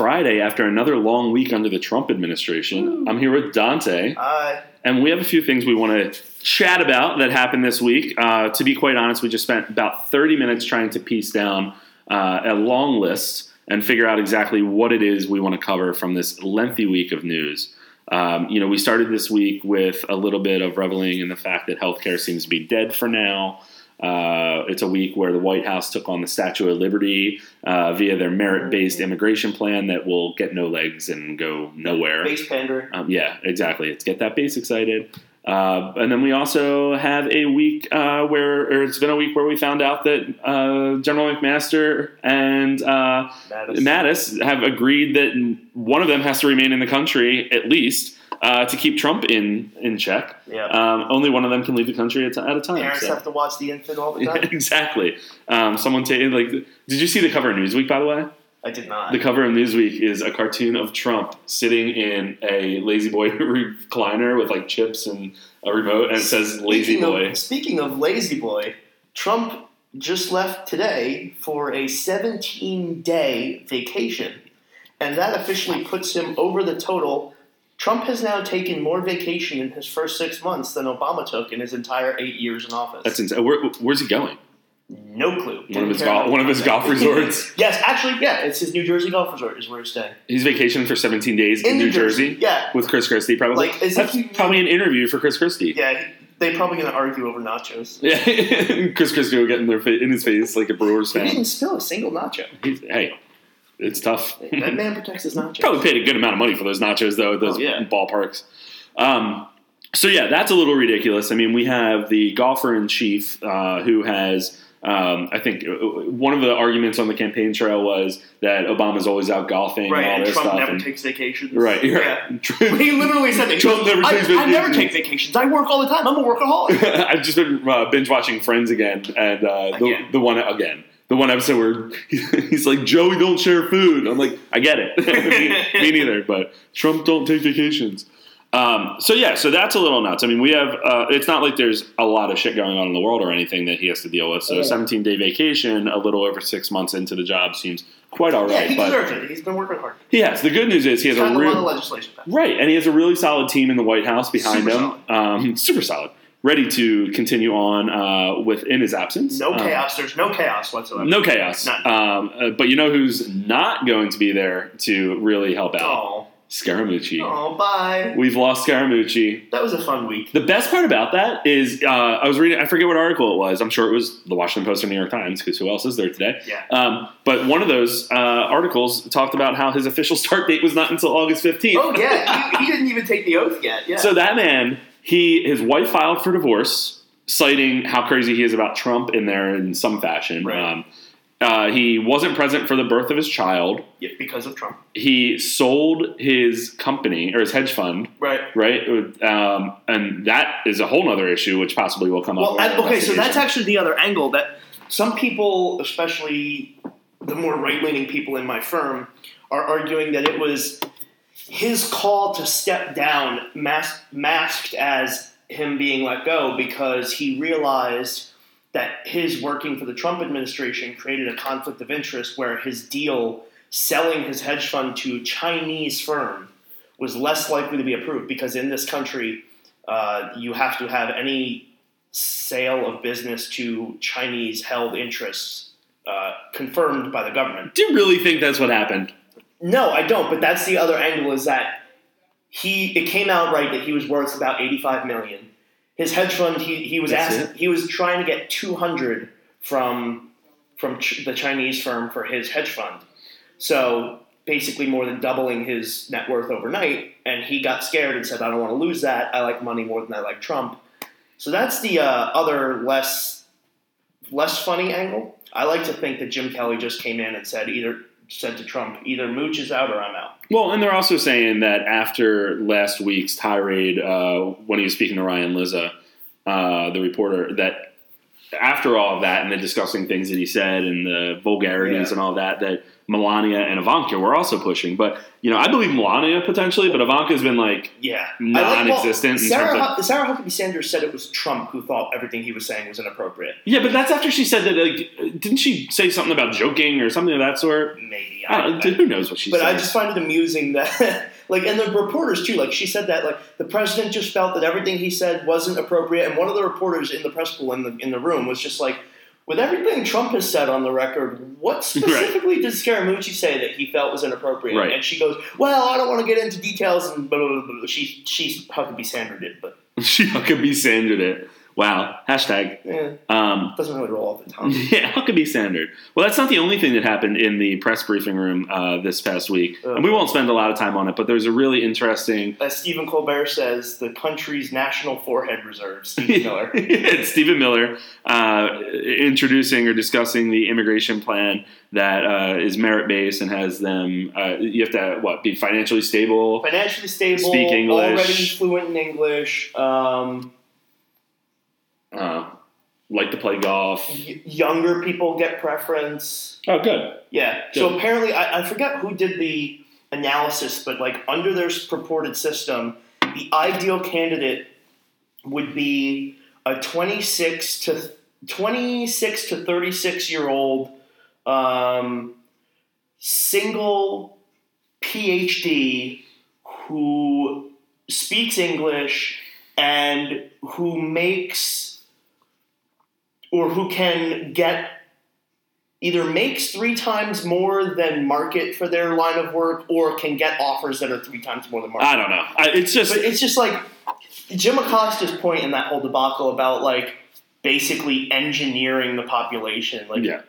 right, it is Friday after another long week under the Trump administration. I'm here with Dante, Uh, and we have a few things we want to chat about that happened this week. Uh, to be quite honest, we just spent about 30 minutes trying to piece down uh, a long list and figure out exactly what it is we want to cover from this lengthy week of news. Um, you know, we started this week with a little bit of reveling in the fact that healthcare seems to be dead for now. Uh, it's a week where the White House took on the Statue of Liberty uh, via their merit-based immigration plan that will get no legs and go nowhere. base pandering. Um, yeah, exactly. It's get that base excited. Uh, and then we also have a week uh, where, or it's been a week where we found out that uh, General McMaster and uh, Mattis. Mattis have agreed that one of them has to remain in the country at least uh, to keep Trump in in check. Yeah. Um, only one of them can leave the country at, a- at a time. Parents so- have to watch the infant all the time. exactly. Um, someone take like. Did you see the cover of Newsweek by the way? I did not. The cover of Newsweek is a cartoon of Trump sitting in a lazy boy recliner with like chips and a remote, and says "Lazy speaking Boy." Of, speaking of lazy boy, Trump just left today for a 17 day vacation, and that officially puts him over the total. Trump has now taken more vacation in his first six months than Obama took in his entire eight years in office. That's insane. Where, where's he going? No clue. One of his golf, one of his golf resorts. yes, actually, yeah, it's his New Jersey golf resort is where he's staying. He's vacationing for 17 days in, New Jersey, Yeah, with Chris Christie. Probably Like, as that's you- probably an interview for Chris Christie. yeah. They're probably going to argue over nachos. Yeah, Chris Christie will get in their fa- in his face like a Brewers He fan. didn't spill a single nacho. He's, hey, it's tough. That man protects his nachos. Probably paid a good amount of money for those nachos though at those Oh, yeah. ballparks. Um, so yeah, that's a little ridiculous. I mean, we have the golfer in chief uh, who has. Um, I think uh, one of the arguments on the campaign trail was that Obama's always out golfing Right, and all and this Trump stuff. never and- takes vacations. right, Yeah. He literally said that. Trump never I, takes vacations. I never take vacations. I work all the time. I'm a workaholic. I've just been uh, binge watching Friends again, and uh, the, the one again, the one episode where he's like, "Joey, don't share food." I'm like, I get it, me, me neither. But Trump don't take vacations. Um, so yeah, so that's a little nuts. I mean, we have. Uh, it's not like there's a lot of shit going on in the world or anything that he has to deal with. So Yeah. a 17 day vacation, a little over six months into the job, seems quite all yeah, right. he but deserves it. He's been working hard. he has. The good news is he has a gotten a lot of real legislation passed. Right, and he has a really solid team in the White House behind Super him. Um, super solid, ready to continue on uh, within his absence. No Um, chaos. There's no chaos whatsoever. no chaos. None. Um, uh, but you know who's not going to be there to really help out? Oh, Scaramucci. oh, bye. We've lost Scaramucci. That was a fun week. The best part about that is uh, I was reading. I forget what article it was. I'm sure it was the Washington Post or New York Times because who else is there today? Yeah. Um, but one of those uh, articles talked about how his official start date was not until August 15th. Oh yeah, he, he didn't even take the oath yet. Yeah. So that man, he his wife filed for divorce, citing how crazy he is about Trump in there in some fashion. Right. Um, uh, he wasn't present for the birth of his child. yeah, because of Trump. He sold his company or his hedge fund, Right. right? Um, and that is a whole other issue, which possibly will come up. Well, and- our okay, so that's actually the other angle that some people, especially the more right leaning people in my firm, are arguing that it was his call to step down, mas- masked as him being let go because he realized that his working for the Trump administration created a conflict of interest where his deal selling his hedge fund to a Chinese firm was less likely to be approved because in this country, uh, you have to have any sale of business to Chinese held interests uh, confirmed by the government. Do you really think that's what happened? No, I don't. But that's the other angle is that he it came out right that he was worth about eighty five million. His hedge fund he, he was That's asked he was trying to get two hundred from from ch- the Chinese firm for his hedge fund. So basically more than doubling his net worth overnight and he got scared and said I don't want to lose that. I like money more than I like Trump. So that's the uh, other less less funny angle. I like to think that Jim Kelly just came in and said either said to Trump, either Mooch is out or I'm out. Well, and they're also saying that after last week's tirade, uh, when he was speaking to Ryan Lizza, uh, the reporter, that after all of that and the disgusting things that he said and the vulgarities Yeah. and all that, that Melania and Ivanka were also pushing. But you know, I believe Melania potentially, but Ivanka's been like Yeah, non-existent in Sarah, terms of- Huck- Sarah Huckabee Sanders said it was Trump who thought everything he was saying was inappropriate. Yeah, but that's after she said that. Like, didn't she say something about joking or something of that sort? Maybe, I don't, who knows what she said, but said? I just find it amusing that, like, and the reporters too. Like, she said that like the president just felt that everything he said wasn't appropriate, and one of the reporters in the press pool in the in the room was just like. With everything Trump has said on the record, what specifically did Scaramucci say that he felt was inappropriate? Right. And she goes, "Well, I don't want to get into details." And blah, blah, blah, blah. she she's Huckabee Sanders it, but she Huckabee Sandered it. Wow. Hashtag. eh, Um, doesn't really roll off the tongue. yeah, Huckabee Sandered. Well, that's not the only thing that happened in the press briefing room uh, this past week, Ugh. and we won't spend a lot of time on it. But there's a really interesting. As Stephen Colbert says, the country's national forehead reserve, Stephen Miller. it's Stephen Miller uh, introducing or discussing the immigration plan that uh, is merit based and has them. Uh, you have to what be financially stable. Financially stable, Speak English. already fluent in English, um, Uh, like to play golf. y- younger people get preference. Oh, good. Yeah. So apparently, I, I forget who did the analysis, but like under their purported system, the ideal candidate would be a 26 to 26 to 36 year old um, single PhD who speaks English and who makes or who can get either makes three times more than market for their line of work or can get offers that are three times more than market. I don't know. I, it's just But it's just like Jim Acosta's point in that whole debacle about like basically engineering the population. Like, yeah.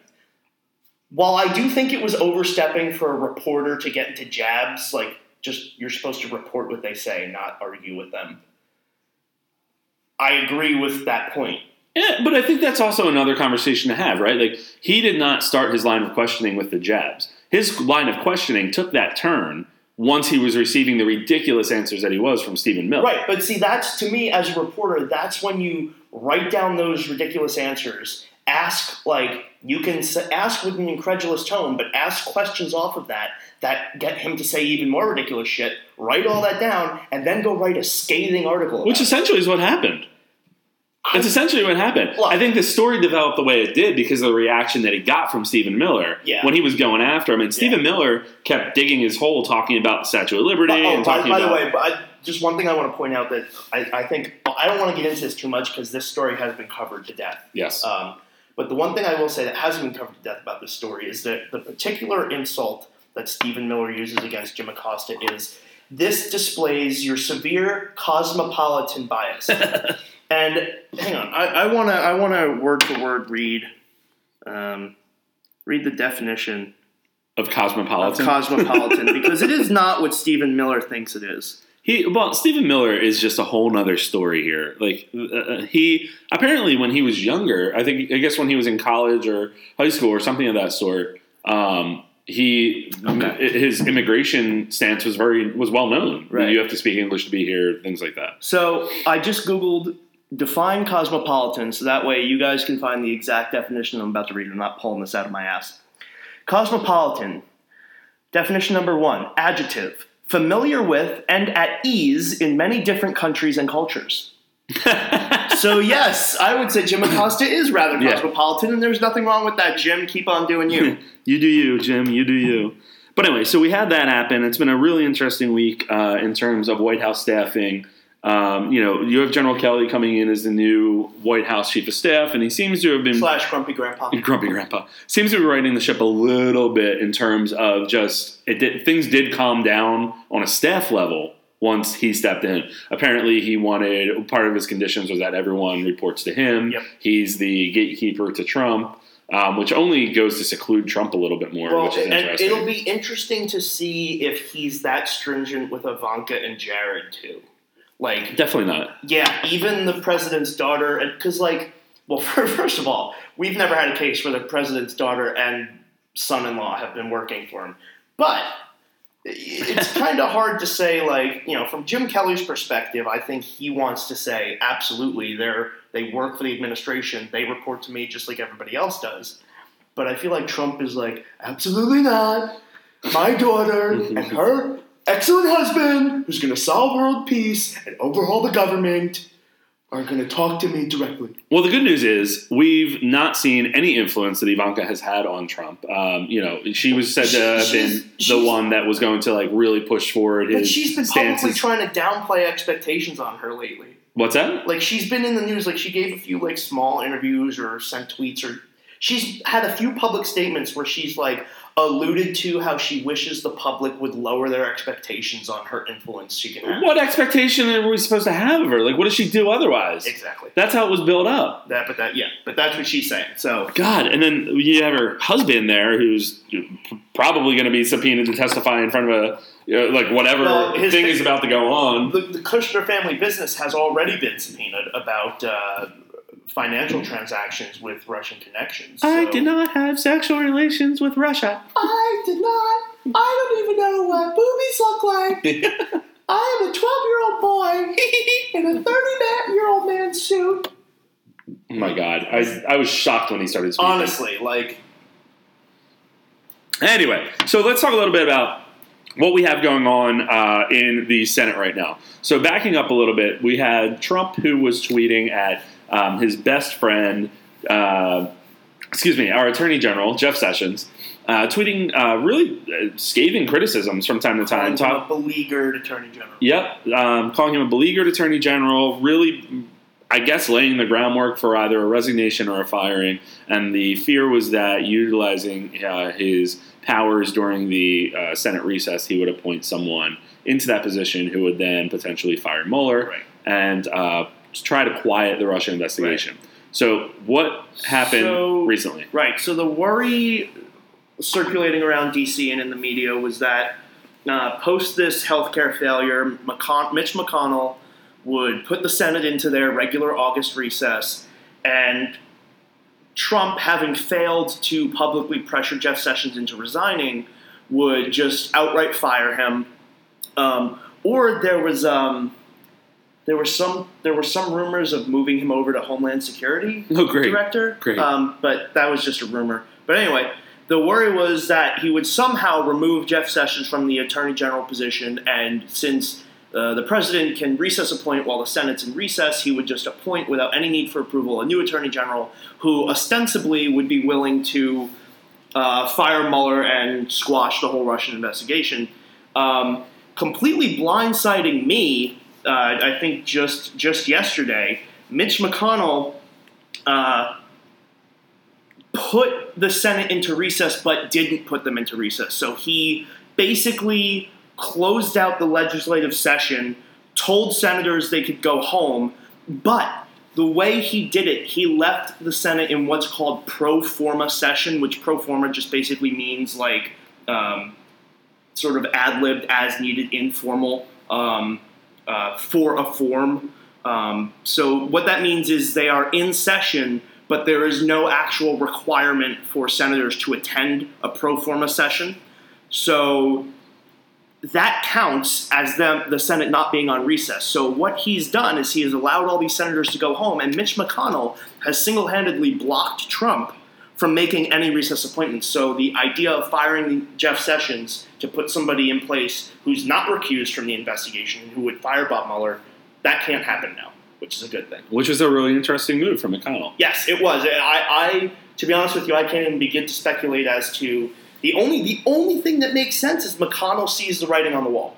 while I do think it was overstepping for a reporter to get into jabs, like just you're supposed to report what they say, not argue with them. I agree with that point. Yeah, but I think that's also another conversation to have, right? Like he did not start his line of questioning with the jabs. His line of questioning took that turn once he was receiving the ridiculous answers that he was from Stephen Miller. Right, but see, that's to me as a reporter, that's when you write down those ridiculous answers. Ask like you can ask with an incredulous tone, but ask questions off of that that get him to say even more ridiculous shit. Write all that down, and then go write a scathing article. Which about it. essentially is what happened. That's essentially what happened. Look. I think the story developed the way it did because of the reaction that he got from Stephen Miller Yeah. when he was going after him. And Stephen Miller kept digging his hole talking about the Statue of Liberty But- oh, and by, talking by the way, but I, just one thing I want to point out that I, I think I don't want to get into this too much because this story has been covered to death. yes. Um, but the one thing I will say that hasn't been covered to death about this story is that the particular insult that Stephen Miller uses against Jim Acosta is this displays your severe cosmopolitan bias. and hang on, I, I wanna I wanna word for word read um, read the definition of of cosmopolitan. cosmopolitan because it is not what Stephen Miller thinks it is. He well, Stephen Miller is just a whole nother story here. Like uh, he apparently when he was younger, I think I guess when he was in college or high school or something of that sort, um, he Okay. his immigration stance was very was well known. Right. You have to speak English to be here, things like that. So I just Googled define cosmopolitan so that way you guys can find the exact definition I'm about to read. I'm not pulling this out of my ass. Cosmopolitan. Definition number one adjective. Familiar with and at ease in many different countries and cultures. So, yes, I would say Jim Acosta is rather Yeah. cosmopolitan, and there's nothing wrong with that, Jim. Keep on doing you. you do you, Jim. You do you. But anyway, so we had that happen. It's been a really interesting week uh, in terms of White House staffing. Um, you know, you have General Kelly coming in as the new White House chief of staff, and he seems to have been Slash grumpy grandpa. grumpy grandpa seems to be riding the ship a little bit in terms of just it did, things did calm down on a staff level once he stepped in. Apparently, he wanted part of his conditions was that everyone reports to him. Yep. He's the gatekeeper to Trump, um, which only goes to seclude Trump a little bit more, Well, which is and interesting. it'll be interesting to see if he's that stringent with Ivanka and Jared, too. Like, Definitely not. Yeah, even the president's daughter, and because like, well, first of all, we've never had a case where the president's daughter and son-in-law have been working for him, but it's kind of hard to say. Like, you know, from Jim Kelly's perspective, I think he wants to say absolutely they're They work for the administration. They report to me just like everybody else does. But I feel like Trump is like, absolutely not. My daughter and her excellent husband, who's going to solve world peace and overhaul the government, are going to talk to me directly. Well, the good news is we've not seen any influence that Ivanka has had on Trump. Um, you know, she was said to have been the one that was going to like really push forward his But she's been publicly trying to downplay expectations on her lately. What's that? Like she's been in the news. Like she gave a few like small interviews or sent tweets or she's had a few public statements where she's like alluded to how she wishes the public would lower their expectations on her influence she can have. What expectation are we supposed to have of her? Like, what does she do otherwise? Exactly. That's how it was built up. That, but that, yeah, but that's what she's saying. So God, and then you have her husband there, who's probably going to be subpoenaed to testify in front of a you know, like whatever Well, thing is about to go on. the, the Kushner family business has already been subpoenaed about uh, financial transactions with Russian connections. I did not have sexual relations with Russia. I did not. I don't even know what boobies look like. I am a 12 year old boy in a 30 year old man's suit. Oh my God, I, I was shocked when he started speaking. Honestly, like, Anyway, so let's talk a little bit about what we have going on uh, in the Senate right now. So, backing up a little bit, we had Trump who was tweeting at um, his best friend, uh, excuse me, our Attorney General, Jeff Sessions, uh, tweeting uh, really uh, scathing criticisms from time to time. I'm Talk, a beleaguered attorney general. Yep, um, calling him a beleaguered attorney general, really, I guess, laying the groundwork for either a resignation or a firing. And the fear was that utilizing uh, his powers during the uh, Senate recess, he would appoint someone into that position who would then potentially fire Mueller Right. and uh, try to quiet the Russian investigation. So, what happened So- recently? Right. So the worry circulating around DC and in the media was that uh, post this healthcare failure, McCon- Mitch McConnell would put the Senate into their regular August recess, and Trump, having failed to publicly pressure Jeff Sessions into resigning, would just outright fire him. Um, or there was um, there were some there were some rumors of moving him over to Homeland Security Oh, great. director. Great. Um, but that was just a rumor. But anyway, the worry was that he would somehow remove Jeff Sessions from the attorney general position, and since uh, the president can recess appoint while the Senate's in recess, he would just appoint without any need for approval a new attorney general who ostensibly would be willing to uh, fire Mueller and squash the whole Russian investigation. Um, completely blindsiding me, uh, I think just just yesterday, Mitch McConnell uh, put the Senate into recess, but didn't put them into recess. So he basically closed out the legislative session, told senators they could go home, but the way he did it, he left the Senate in what's called pro forma session, which pro forma just basically means like um, sort of ad libbed as needed, informal um, uh, for a form. Um, so what that means is they are in session, but there is no actual requirement for senators to attend a pro forma session. So that counts as them the Senate not being on recess. So what he's done is he has allowed all these senators to go home, and Mitch McConnell has single-handedly blocked Trump from making any recess appointments. So the idea of firing Jeff Sessions to put somebody in place who's not recused from the investigation and who would fire Bob Mueller, that can't happen now, which is a good thing. Which is a really interesting move from McConnell. Yes, it was. I, I, to be honest with you, I can't even begin to speculate as to the only the only thing that makes sense is McConnell sees the writing on the wall.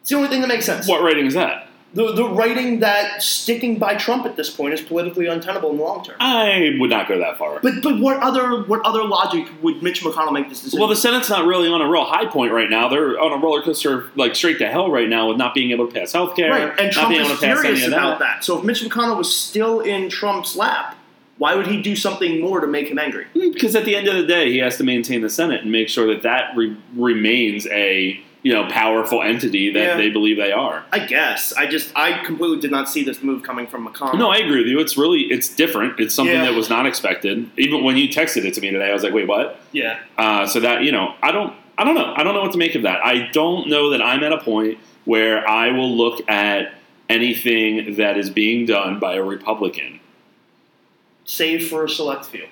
It's the only thing that makes sense. What writing is that? The the writing that sticking by Trump at this point is politically untenable in the long term. I would not go that far. But but what other what other logic would Mitch McConnell make this decision? Well, the Senate's not really on a real high point right now. They're on a roller coaster, like straight to hell right now, with not being able to pass health care, right, and not Trump being is able to pass furious any about that. that. So if Mitch McConnell was still in Trump's lap, why would he do something more to make him angry? Hmm, because at the end of the day, he has to maintain the Senate and make sure that that re- remains a you know powerful entity that Yeah. they believe they are. I guess I just I completely did not see this move coming from McConnell. No, I agree with you. It's really it's different. It's something Yeah. that was not expected. Even when you texted it to me today, I was like, "Wait, what?" yeah. Uh, so that you know, I don't, I don't know, I don't know what to make of that. I don't know that I'm at a point where I will look at anything that is being done by a Republican save for a select few.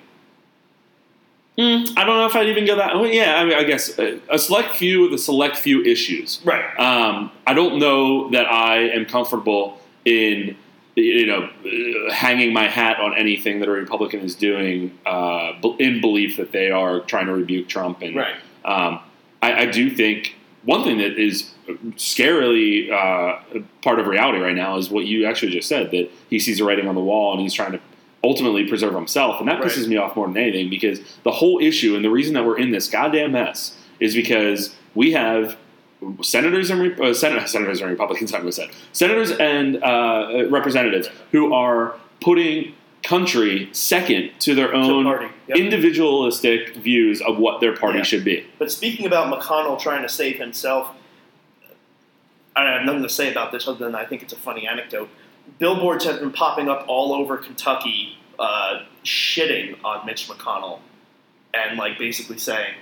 Mm, I don't know if I'd even go that. Well, yeah, I, mean, I guess a, a select few with a select few issues. Right. Um, I don't know that I am comfortable in you know uh, hanging my hat on anything that a Republican is doing uh, in belief that they are trying to rebuke Trump. And Right. um, I, I do think one thing that is scarily uh, part of reality right now is what you actually just said that he sees the writing on the wall and he's trying to ultimately preserve himself, and that Right. pisses me off more than anything because the whole issue and the reason that we're in this goddamn mess is because we have senators and uh, Sen- senators and Republicans. I say senators and uh, representatives who are putting country second to their To the own party. Yep. individualistic views of what their party Yeah. should be. But speaking about McConnell trying to save himself, I have nothing to say about this other than I think it's a funny anecdote. Billboards have been popping up all over Kentucky, uh, shitting on Mitch McConnell, and like basically saying,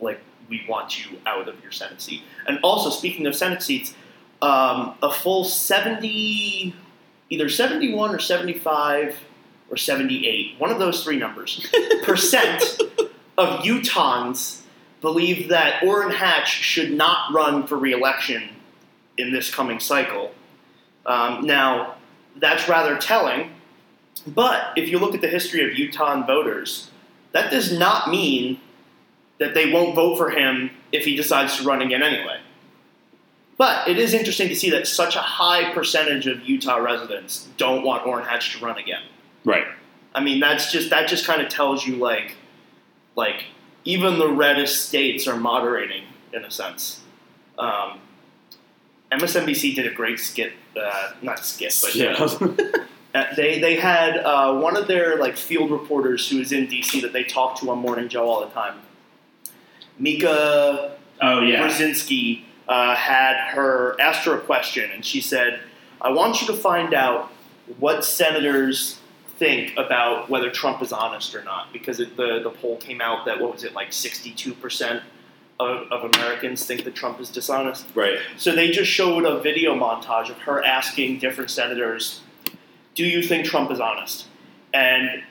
like, we want you out of your Senate seat. And also, speaking of Senate seats, um, a full seventy, either seventy-one or seventy-five or seventy-eight, one of those three numbers, percent of Utahns believe that Orrin Hatch should not run for reelection in this coming cycle. Um, now, that's rather telling, but if you look at the history of Utah voters, that does not mean that they won't vote for him if he decides to run again anyway. But it is interesting to see that such a high percentage of Utah residents don't want Orrin Hatch to run again. Right. I mean, that's just that just kind of tells you like, like even the reddest states are moderating in a sense. Um, MSNBC did a great skit, uh, not skit, but Yeah. uh, they they had uh, one of their like field reporters who is in DC that they talk to on Morning Joe all the time. Mika oh yeah. Brzezinski uh, had her asked her a question, and she said, "I want you to find out what senators think about whether Trump is honest or not, because it, the the poll came out that what was it like sixty two percent of of Americans think that Trump is dishonest." Right. So they just showed a video montage of her asking different senators, "Do you think Trump is honest?" And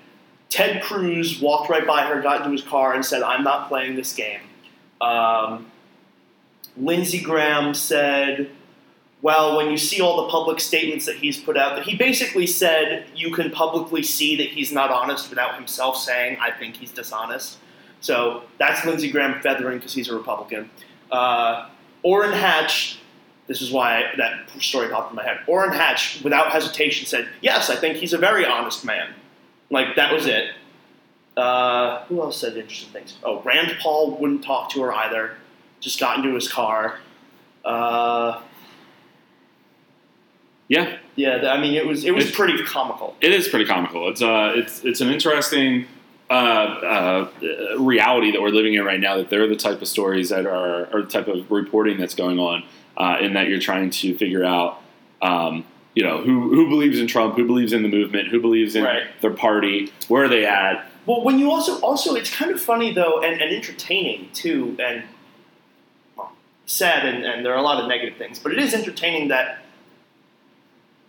Ted Cruz walked right by her, got into his car, and said, "I'm not playing this game." Um, Lindsey Graham said, "Well, when you see all the public statements that he's put out, that he basically said you can publicly see that he's not honest without himself saying I think he's dishonest." So that's Lindsey Graham feathering because he's a Republican. Uh, Orrin Hatch. This is why that story popped in my head. Orrin Hatch, without hesitation, said, "Yes, I think he's a very honest man." Like that was it. Uh, who else said interesting things? Oh, Rand Paul wouldn't talk to her either. Just got into his car. Uh, Yeah. yeah, I mean, it was it was It's- pretty comical. It is pretty comical. It's uh, it's it's an interesting uh, uh, reality that we're living in right now. That they're the type of stories that are, or the type of reporting that's going on, uh, in that you're trying to figure out, um, you know, who who believes in Trump, who believes in the movement, who believes in Right. their party, where are they at? Well, when you also also it's kind of funny though, and, and entertaining too, and well, sad, and, and there are a lot of negative things, but it is entertaining that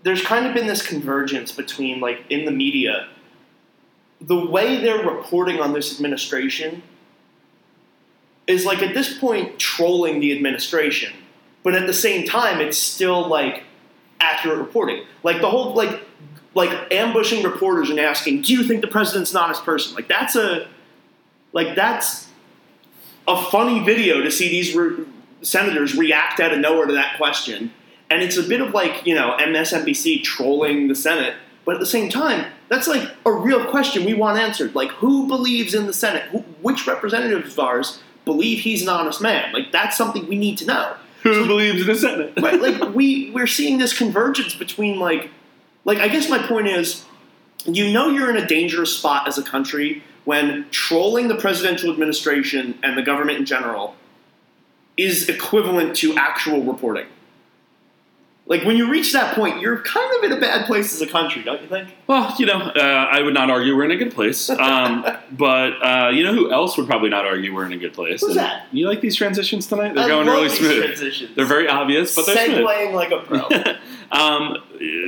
there's kind of been this convergence between like in the media, the way they're reporting on this administration is like at this point trolling the administration, but at the same time it's still like accurate reporting. Like the whole like like ambushing reporters and asking, "Do you think the president's an honest person?" Like that's a like that's a funny video to see these re- senators react out of nowhere to that question, and it's a bit of like you know MSNBC trolling the Senate, but at the same time, that's like a real question we want answered. Like, who believes in the Senate? Who, which representatives of ours believe he's an honest man? Like, that's something we need to know Who believes in the Senate? right like we we're seeing this convergence between like like i guess my point is you know you're in a dangerous spot as a country when trolling the presidential administration and the government in general is equivalent to actual reporting Like when you reach that point, you're kind of in a bad place as a country, don't you think? Well, you know, uh, I would not argue we're in a good place. Um, but uh, you know who else would probably not argue we're in a good place? Who's And that? You like these transitions tonight? They're I going really smooth. Transitions. They're very obvious, but they're smooth. Segueing like a pro. um,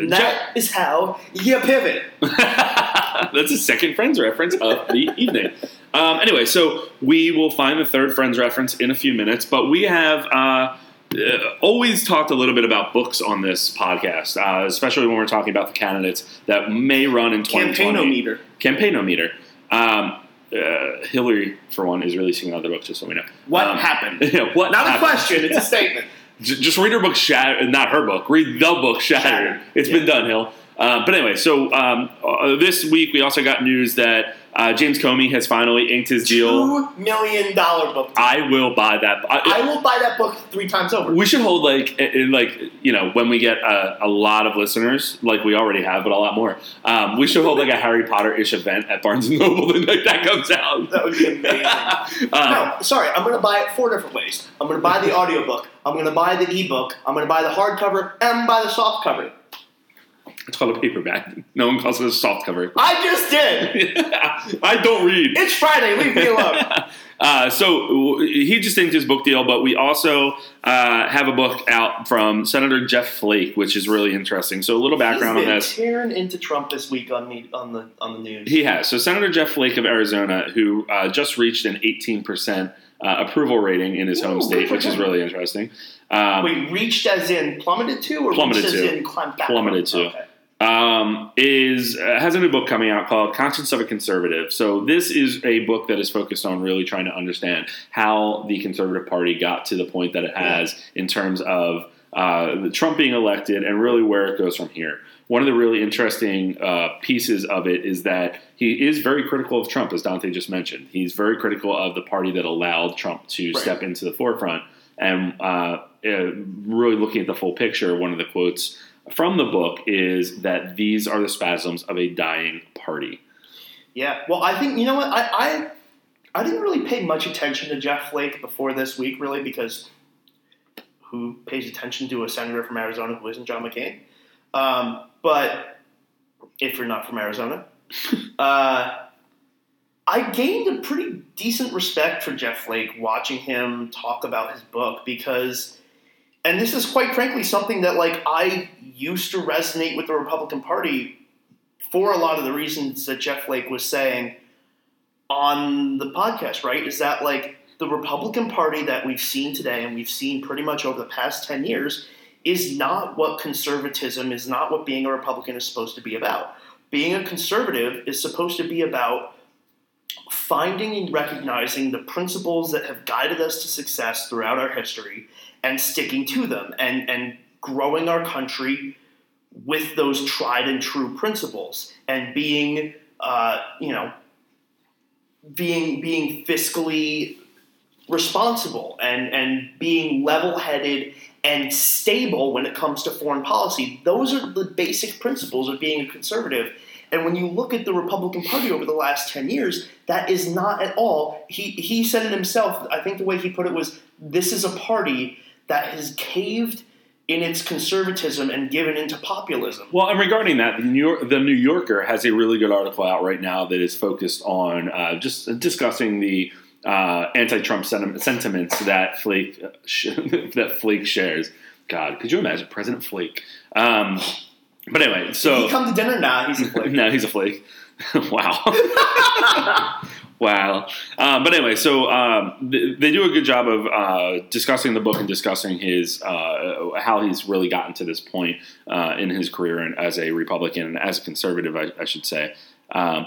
that is how you pivot. That's a second Friends reference of the evening. Um, anyway, so we will find the third Friends reference in a few minutes, but we have uh, uh, always talked a little bit about books on this podcast, uh, especially when we're talking about the candidates that may run in 2020. Campaignometer. Campaignometer. Um, uh, Hillary, for one, is releasing another book, just so we know. What Um, happened? yeah, what Not a question, it's a statement. Just read her book Shattered, not her book. Read the book Shattered. Shattered. It's Yeah. been done, Hill. Uh, but anyway, so um, uh, this week we also got news that uh, James Comey has finally inked his deal. Two million dollar book. I will buy that. I, I will buy that book three times over. we should hold like like you know when we get a, a lot of listeners, like we already have, but a lot more. Um, we should hold like a Harry Potter ish event at Barnes and Noble the night that comes out. That would be amazing. Uh, no, sorry, I'm going to buy it four different ways. I'm going to buy the audiobook, I'm going to buy the ebook, I'm going to buy the hardcover, and I'm going to buy the soft cover. It's called a paperback. No one calls it a soft cover. I just did! I don't read. It's Friday, leave me alone. uh, so w- he just inked his book deal, but we also uh, have a book out from Senator Jeff Flake, which is really interesting. So a little background He's on been this. tearing into Trump this week on the on the on the news. He has. So Senator Jeff Flake of Arizona, who uh, just reached an 18% uh, approval rating in his home state, which is really interesting. Um, Wait, reached as in plummeted to, or Plummeted reached as to. in climbed back? Plummeted to. Okay. Um, is uh, has a new book coming out called Conscience of a Conservative. So this is a book that is focused on really trying to understand how the Conservative Party got to the point that it has in terms of uh, Trump being elected and really where it goes from here. One of the really interesting uh, pieces of it is that he is very critical of Trump, as Dante just mentioned. He's very critical of the party that allowed Trump to Right. step into the forefront. And uh, uh, really looking at the full picture, one of the quotes from the book is that these are the spasms of a dying party. Yeah. Well, I think you know what I, I I didn't really pay much attention to Jeff Flake before this week, really, because who pays attention to a senator from Arizona who isn't John McCain? Um, but if you're not from Arizona, uh, I gained a pretty decent respect for Jeff Flake watching him talk about his book because, and this is quite frankly something that like I used to resonate with the Republican Party for a lot of the reasons that Jeff Flake was saying on the podcast, right? Is that like the Republican Party that we've seen today and we've seen pretty much over the past 10 years is not what conservatism is not what being a Republican is supposed to be about. Being a conservative is supposed to be about finding and recognizing the principles that have guided us to success throughout our history and sticking to them and, and growing our country with those tried and true principles and being uh, you know being being fiscally responsible and and being level-headed and stable when it comes to foreign policy those are the basic principles of being a conservative and when you look at the Republican Party over the last 10 years, that is not at all. He, he said it himself. I think the way he put it was this is a party that has caved in its conservatism and given into populism. Well, and regarding that, the New, York, the New Yorker has a really good article out right now that is focused on uh, just discussing the uh, anti-Trump sentiment, sentiments that Flake that Flake shares. God, could you imagine President Flake? Um, but anyway, Did so he come to dinner? Nah, he's a flake. no, he's a flake. wow. Wow. Um, but anyway, so um, th- they do a good job of uh, discussing the book and discussing his uh, how he's really gotten to this point uh, in his career and as a Republican and as a conservative, I, I should say. Um,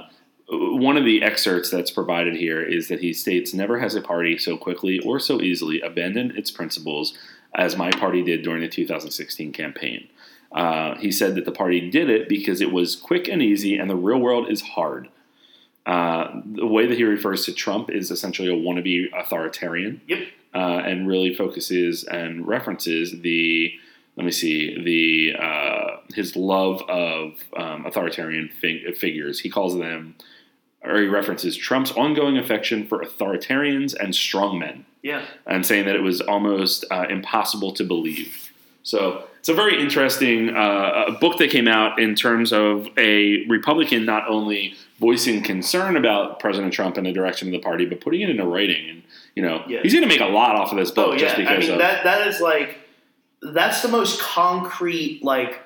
one of the excerpts that's provided here is that he states, "Never has a party so quickly or so easily abandoned its principles as my party did during the 2016 campaign." Uh, he said that the party did it because it was quick and easy, and the real world is hard. Uh, the way that he refers to Trump is essentially a wannabe authoritarian, Yep. uh, and really focuses and references the let me see the uh, his love of um, authoritarian fig- figures. He calls them, or he references Trump's ongoing affection for authoritarians and strongmen Yeah. and saying that it was almost uh, impossible to believe. So it's a very interesting uh, book that came out in terms of a Republican not only voicing concern about President Trump and the direction of the party, but putting it into writing. And you know, Yeah. he's going to make a lot off of this book Oh just yeah, I mean of that that is like that's the most concrete like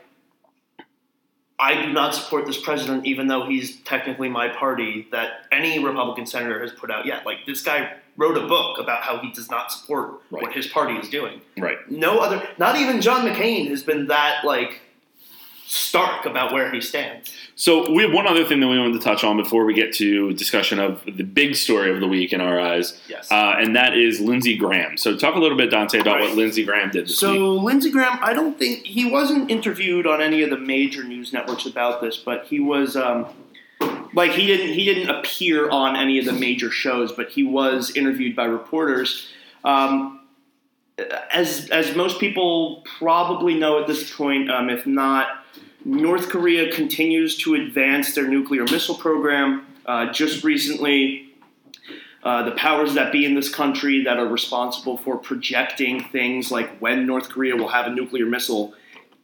I do not support this president even though he's technically my party that any Republican senator has put out yet. Like this guy wrote a book about how he does not support Right. what his party is doing. right. No other not even John McCain has been that like stark about where he stands. So we have one other thing that we wanted to touch on before we get to discussion of the big story of the week in our eyes, Yes. uh, and that is Lindsey Graham. So talk a little bit, Dante, about Right. what Lindsey Graham did this So week. Lindsey Graham, I don't think he wasn't interviewed on any of the major news networks about this, but he was um, like he didn't he didn't appear on any of the major shows, but he was interviewed by reporters. Um, as as most people probably know at this point, um, if not, North Korea continues to advance their nuclear missile program. Uh, just recently, uh, the powers that be in this country that are responsible for projecting things like when North Korea will have a nuclear missile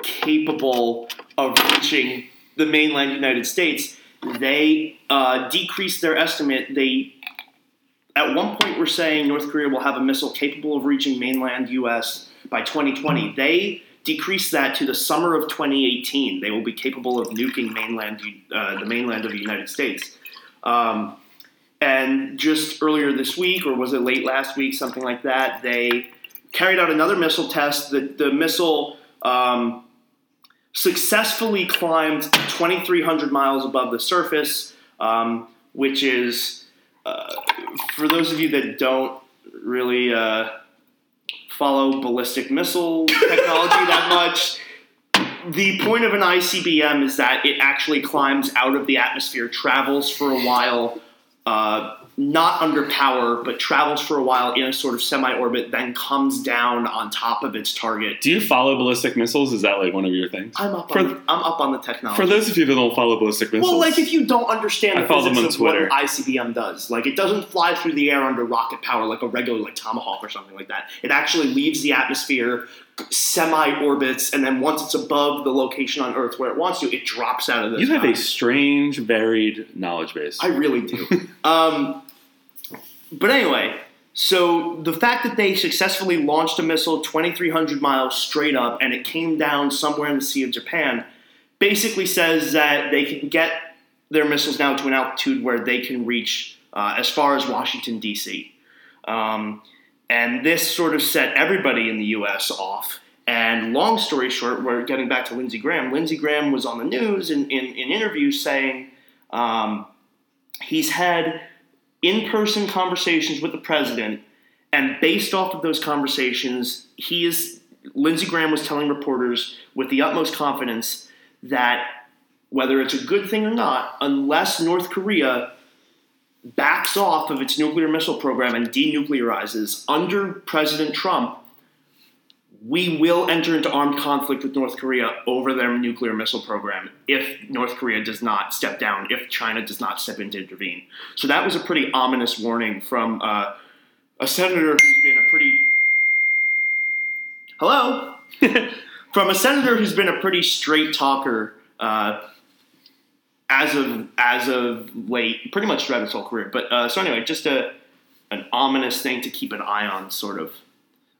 capable of reaching the mainland United States, they uh, decreased their estimate. They at one point were saying North Korea will have a missile capable of reaching mainland U.S. by 2020. They decreased that to the summer of 2018. They will be capable of nuking mainland uh, the mainland of the United States. Um, and just earlier this week, or was it late last week, something like that, they carried out another missile test. The, the missile um, successfully climbed 2,300 miles above the surface, um, which is, uh, for those of you that don't really uh, follow ballistic missile technology that much, the point of an ICBM is that it actually climbs out of the atmosphere, travels for a while, uh, not under power, but travels for a while in a sort of semi orbit, then comes down on top of its target. Do you follow ballistic missiles? Is that like one of your things? I'm up, For- on, I'm up on the technology. For those of you that don't follow ballistic missiles, well, like if you don't understand I the follow them physics on of Twitter. what an ICBM does, like it doesn't fly through the air under rocket power like a regular like Tomahawk or something like that. It actually leaves the atmosphere, semi orbits, and then once it's above the location on Earth where it wants to, it drops out of the you have a strange, varied knowledge base. I really do. um, but anyway, so the fact that they successfully launched a missile 2,300 miles straight up and it came down somewhere in the Sea of Japan basically says that they can get their missiles now to an altitude where they can reach uh, as far as Washington, D.C. Um, and this sort of set everybody in the U.S. off. And long story short, we're getting back to Lindsey Graham. Lindsey Graham was on the news in, in, in interviews saying um, he's had in person conversations with the president, and based off of those conversations, he is Lindsey Graham was telling reporters with the utmost confidence that whether it's a good thing or not, unless North Korea backs off of its nuclear missile program and denuclearizes under President Trump, we will enter into armed conflict with North Korea over their nuclear missile program if North Korea does not step down, if China does not step in to intervene. So that was a pretty ominous warning from uh, a senator who's been a pretty. Hello? from a senator who's been a pretty straight talker uh, as of as of late, pretty much throughout his whole career. But uh, so anyway, just a an ominous thing to keep an eye on, sort of.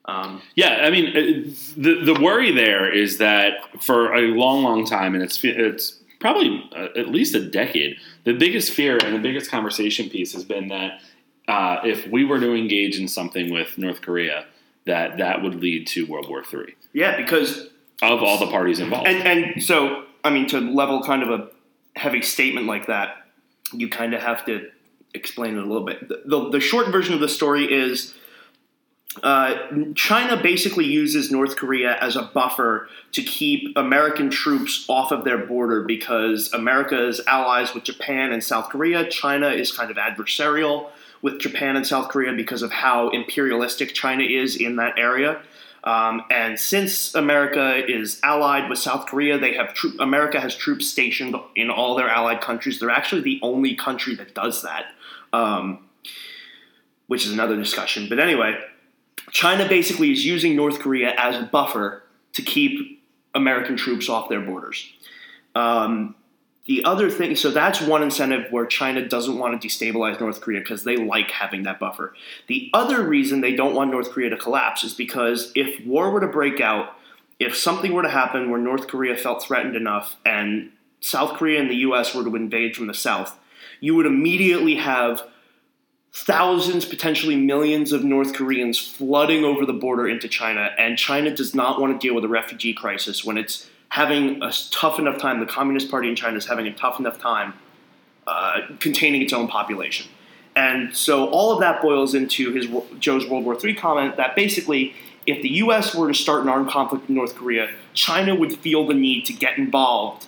Um, Yeah, I mean, uh, the the worry there is that for a long, long time, and it's it's probably uh, at least a decade, the biggest fear and the biggest conversation piece has been that uh, if we were to engage in something with North Korea, that that would lead to World War III yeah, because of all the parties involved. and and so I mean to level kind of a heavy statement like that, you kind of have to explain it a little bit. The, the, the short version of the story is uh, China basically uses North Korea as a buffer to keep American troops off of their border because America is allies with Japan and South Korea. China is kind of adversarial with Japan and South Korea because of how imperialistic China is in that area. Um, and since America is allied with South Korea, they have tro- America has troops stationed in all their allied countries. They're actually the only country that does that, um, which is another discussion. But anyway, China basically is using North Korea as a buffer to keep American troops off their borders. Um, the other thing, so that's one incentive where China doesn't want to destabilize North Korea because they like having that buffer. The other reason they don't want North Korea to collapse is because if war were to break out, if something were to happen where North Korea felt threatened enough and South Korea and the US were to invade from the south, you would immediately have thousands, potentially millions of North Koreans flooding over the border into China, and China does not want to deal with a refugee crisis when it's having a tough enough time. The Communist Party in China is having a tough enough time uh, containing its own population. And so all of that boils into his Joe's World War III comment that basically, if the U.S. were to start an armed conflict with North Korea, China would feel the need to get involved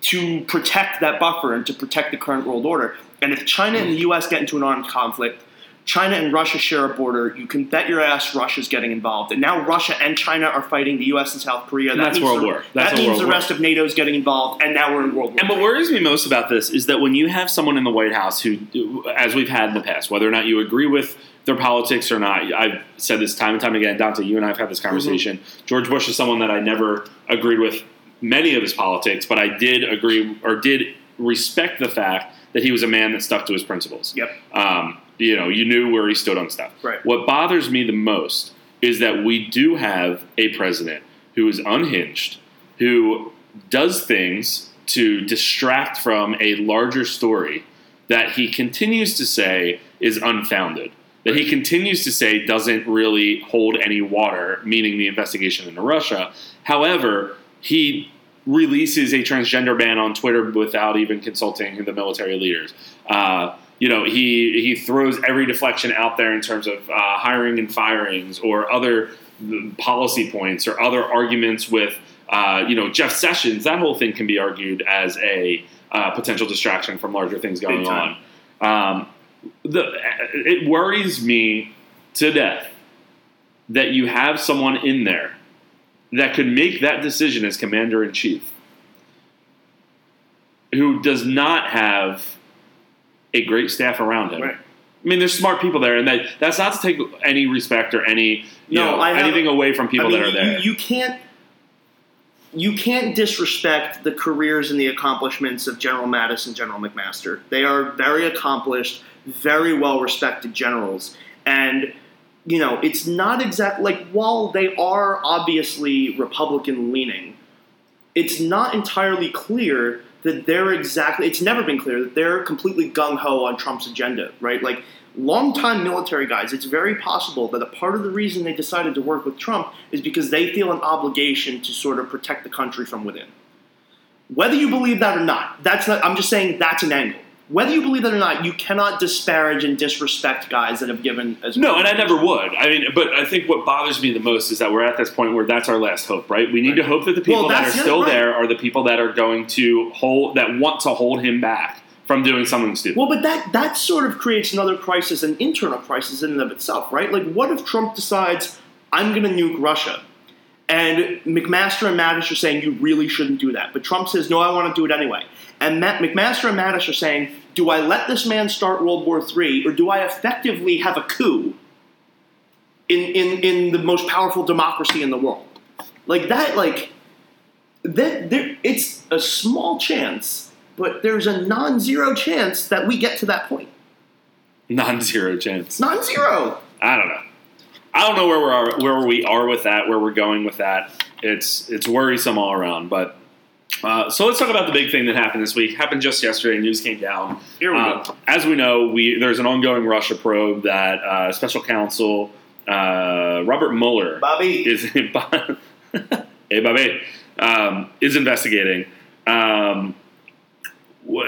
to protect that buffer and to protect the current world order. And if China and the U.S. get into an armed conflict, China and Russia share a border. You can bet your ass Russia's getting involved. And now Russia and China are fighting the U.S. and South Korea. That that's World the, War. That's that means World the War. rest of NATO is getting involved, and now we're in World War. And what worries me most about this is that when you have someone in the White House who, as we've had in the past, whether or not you agree with their politics or not, I've said this time and time again. Dante, you and I have had this conversation. Mm-hmm. George Bush is someone that I never agreed with many of his politics, but I did agree or did respect the fact that he was a man that stuck to his principles. Yep. Um, you know, you knew where he stood on stuff. Right. What bothers me the most is that we do have a president who is unhinged, who does things to distract from a larger story that he continues to say is unfounded. That he continues to say doesn't really hold any water, meaning the investigation into Russia. However, he releases a transgender ban on Twitter without even consulting the military leaders. Uh, you know, he he throws every deflection out there in terms of uh, hiring and firings or other policy points or other arguments with, uh, you know, Jeff Sessions. That whole thing can be argued as a uh, potential distraction from larger things going on. Um, the, it worries me to death that you have someone in there that could make that decision as commander in chief who does not have a great staff around him. Right. I mean, there's smart people there, and that, that's not to take any respect or any you No, know, anything away from people I mean, that are there. You, you can't you can't disrespect the careers and the accomplishments of General Mattis and General McMaster. They are very accomplished, very well respected generals, and you know it's not exactly like while they are obviously Republican leaning, it's not entirely clear that they're exactly. It's never been clear that they're completely gung ho on Trump's agenda, right? Like longtime military guys, it's very possible that a part of the reason they decided to work with Trump is because they feel an obligation to sort of protect the country from within. Whether you believe that or not, that's not. I'm just saying that's an angle. Whether you believe that or not, you cannot disparage and disrespect guys that have given as much. no, and I never would. I mean, but I think what bothers me the most is that we're at this point where that's our last hope, right? We need to hope that the people Well, that are still right. there are the people that are going to hold that want to hold him back from doing something stupid. Well, but that that sort of creates another crisis, an internal crisis in and of itself, right? Like, what if Trump decides I'm going to nuke Russia, and McMaster and Mattis are saying you really shouldn't do that, but Trump says no, I want to do it anyway, and Matt, McMaster and Mattis are saying, do I let this man start World War III, or do I effectively have a coup in in in the most powerful democracy in the world? Like that, like that. There, it's a small chance but there's a non-zero chance that we get to that point. Non-zero chance. Non-zero. I don't know. I don't know where we are, where we are with that, where we're going with that. It's it's worrisome all around. But uh, so let's talk about the big thing that happened this week. Happened just yesterday. News came down. Here we Uh, go. As we know, we there's an ongoing Russia probe that uh, Special Counsel uh, Robert Mueller Bobby. is hey Bobby um, is investigating. Um,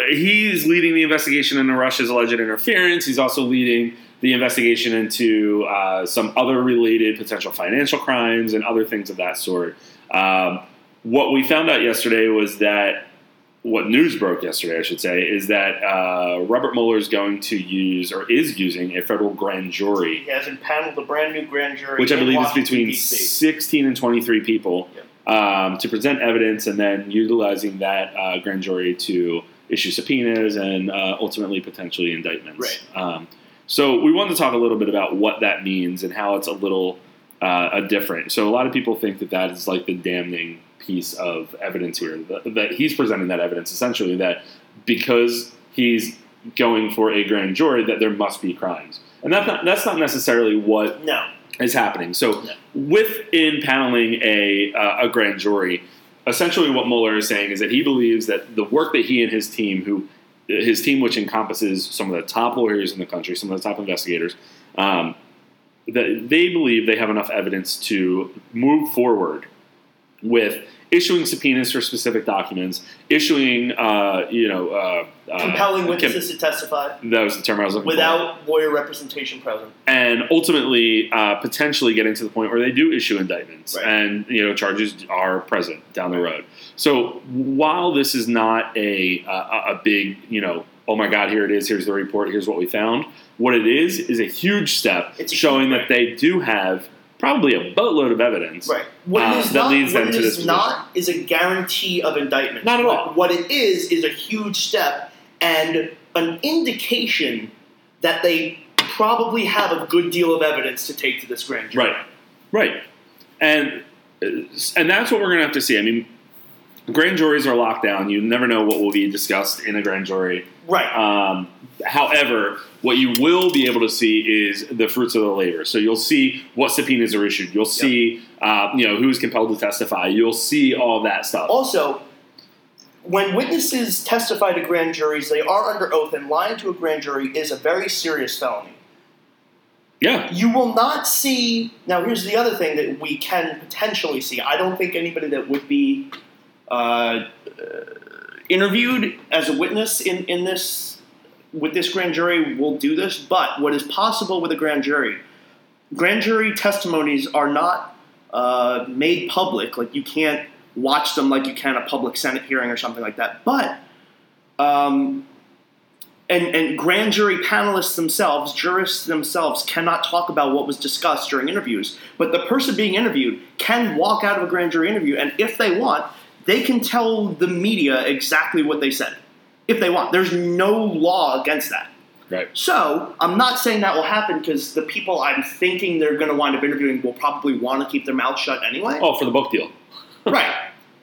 he's leading the investigation into Russia's alleged interference. He's also leading the investigation into uh, some other related potential financial crimes and other things of that sort. Um, what we found out yesterday was that what news broke yesterday, I should say, is that uh, Robert Mueller is going to use or is using a federal grand jury He has impaneled a brand new grand jury, which I believe is between D.C. 16 and 23 people, um, to present evidence and then utilizing that uh, grand jury to issue subpoenas and uh, ultimately potentially indictments. Right. Um, so we wanted to talk a little bit about what that means and how it's a little uh, a different. So a lot of people think that that is like the damning piece of evidence here that, that he's presenting that evidence essentially that because he's going for a grand jury that there must be crimes, and that's not that's not necessarily what No. is happening. So, Yeah. with in paneling a uh, a grand jury, essentially what Mueller is saying is that he believes that the work that he and his team, who his team, which encompasses some of the top lawyers in the country, some of the top investigators, um, that they believe they have enough evidence to move forward with issuing subpoenas for specific documents, issuing, uh, you know, uh, uh, Compelling com- witnesses to testify that was the term I was looking for without lawyer representation present. and ultimately uh, potentially getting to the point where they do issue indictments Right. and you know charges are present down the road. So while this is not a a, a big you know oh my god here it is here's the report here's what we found what it is is a huge step It's showing huge- that they do have probably a boatload of evidence Right. What Uh, is that not, leads what them to is this not is a guarantee of indictment. Not at What- all. What it is is a huge step and an indication that they probably have a good deal of evidence to take to this grand jury. Right, right, and uh, and that's what we're gonna have to see. I mean, grand juries are locked down. You never know what will be discussed in a grand jury. Right. Um, however, what you will be able to see is the fruits of the labor. So you'll see what subpoenas are issued. You'll see, uh, you know, who's compelled to testify. You'll see all that stuff. Also, when witnesses testify to grand juries, they are under oath, and lying to a grand jury is a very serious felony. Yeah, You will not see. Now, here's the other thing that we can potentially see. I don't think anybody that would be uh, uh, interviewed as a witness in, in this with this grand jury will do this. But what is possible with a grand jury? Grand jury testimonies are not uh, made public. Like you can't watch them like you can a public Senate hearing or something like that. But um, and, and grand jury panelists themselves, jurists themselves, cannot talk about what was discussed during interviews. But the person being interviewed can walk out of a grand jury interview, and if they want, they can tell the media exactly what they said. If they want. There's no law against that. right. So, I'm not saying that will happen because the people I'm thinking they're going to wind up interviewing will probably want to keep their mouth shut anyway. Oh, for the book deal. Right.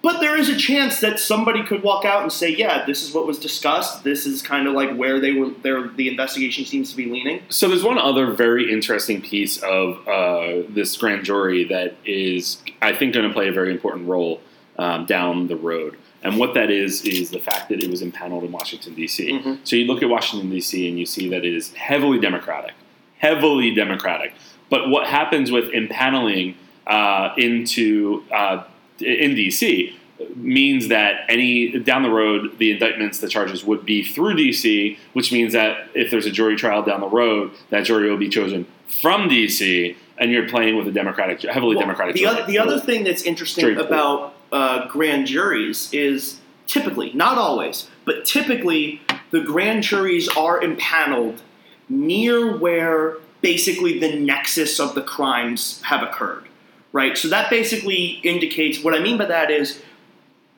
But there is a chance that somebody could walk out and say, "Yeah, this is what was discussed. This is kind of like where they were. There, the investigation seems to be leaning." So there's one other very interesting piece of uh, this grand jury that is, I think, going to play a very important role um, down the road. And what that is is the fact that it was impaneled in Washington D.C. Mhm. So you look at Washington D.C. and you see that it is heavily Democratic, heavily Democratic. But what happens with impaneling uh, into uh, in D.C. means that any down the road the indictments the charges would be through DC which means that if there's a jury trial down the road that jury will be chosen from DC and you're playing with a democratic heavily Well, democratic The, other, the other thing that's interesting about uh, grand juries is typically, not always, but typically, the grand juries are impaneled near where basically the nexus of the crimes have occurred, right? So that basically indicates what I mean by that is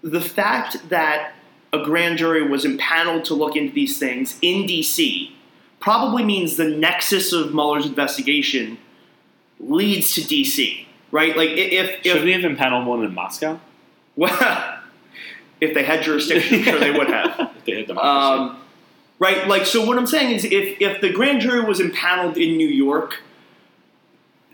the fact that a grand jury was impaneled to look into these things in DC probably means the nexus of Mueller's investigation leads to DC, right? Like if if should we have impaneled one in Moscow well, if they had jurisdiction, I'm sure they would have. if they had democracy Um, right? Like, so what I'm saying is, if if the grand jury was impaneled in New York,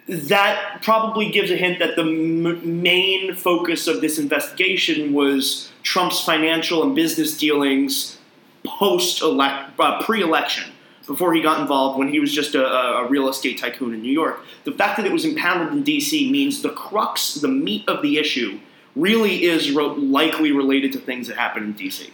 that probably gives a hint that the m- main focus of this investigation was Trump's financial and business dealings post uh, pre-election. Before he got involved, when he was just a, a real estate tycoon in New York, the fact that it was impaneled in D.C. means the crux, the meat of the issue, really is ro- likely related to things that happen in D.C.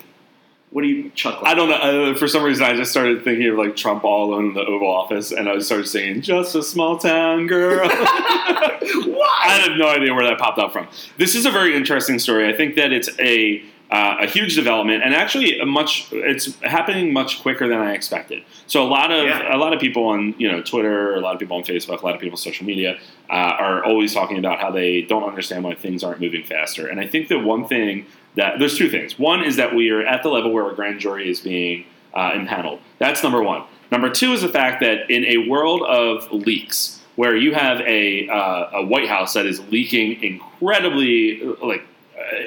What are you chuckling? I don't know. Uh, for some reason, I just started thinking of like Trump all alone in the Oval Office, and I started singing "Just a Small Town Girl." I have no idea where that popped up from. This is a very interesting story. I think that it's a uh, a huge development, and actually a much it's happening much quicker than I expected. So a lot of Yeah. a lot of people on you know Twitter, a lot of people on Facebook, a lot of people on social media uh, are always talking about how they don't understand why things aren't moving faster. And I think the one thing that there's two things. One is that we are at the level where a grand jury is being uh, impaneled. That's number one. Number two is the fact that in a world of leaks, where you have a uh, a White House that is leaking incredibly like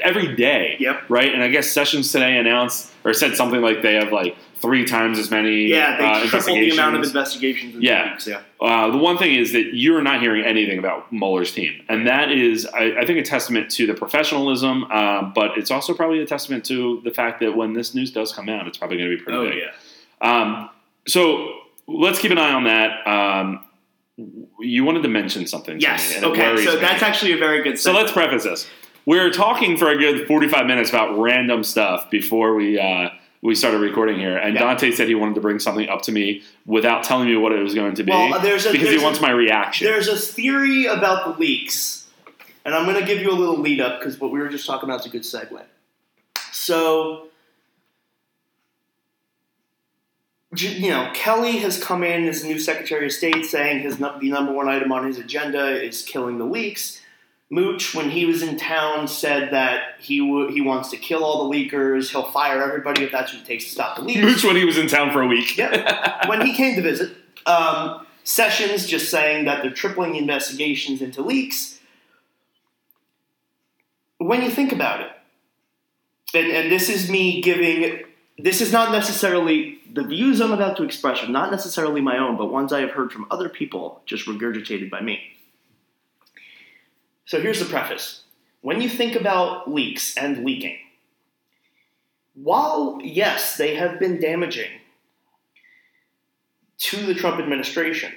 every day. Yep. Right. And I guess Sessions today announced or said something like they have like three times as many. Yeah, they uh, tripled the amount of investigations. investigations in Yeah. weeks. Yeah. Uh, the one thing is that you're not hearing anything about Mueller's team, and that is, I, I think, a testament to the professionalism. Uh, but it's also probably a testament to the fact that when this news does come out, it's probably going to be pretty Oh big. yeah. Um, so let's keep an eye on that. Um, you wanted to mention something. to Yes. me, Okay. So me. that's actually a very good. So let's preface this. We're talking for a good 45 minutes about random stuff before we uh, we started recording here. And Yeah. Dante said he wanted to bring something up to me without telling me what it was going to be Well, uh, a- because he wants a- my reaction. There's a theory about the leaks, and I'm going to give you a little lead up because what we were just talking about is a good segue. So, you know, Kelly has come in as new Secretary of State saying his the number one item on his agenda is killing the leaks. Mooch, when he was in town, said that he w- he wants to kill all the leakers. He'll fire everybody if that's what it takes to stop the leaks. Mooch when he was in town for a week. Yeah. when he came to visit, um, Sessions just saying that they're tripling the investigations into leaks. When you think about it, and, and this is me giving, this is not necessarily the views I'm about to express are not necessarily my own, but ones I have heard from other people, just regurgitated by me. So here's the preface. When you think about leaks and leaking, while yes, they have been damaging to the Trump administration,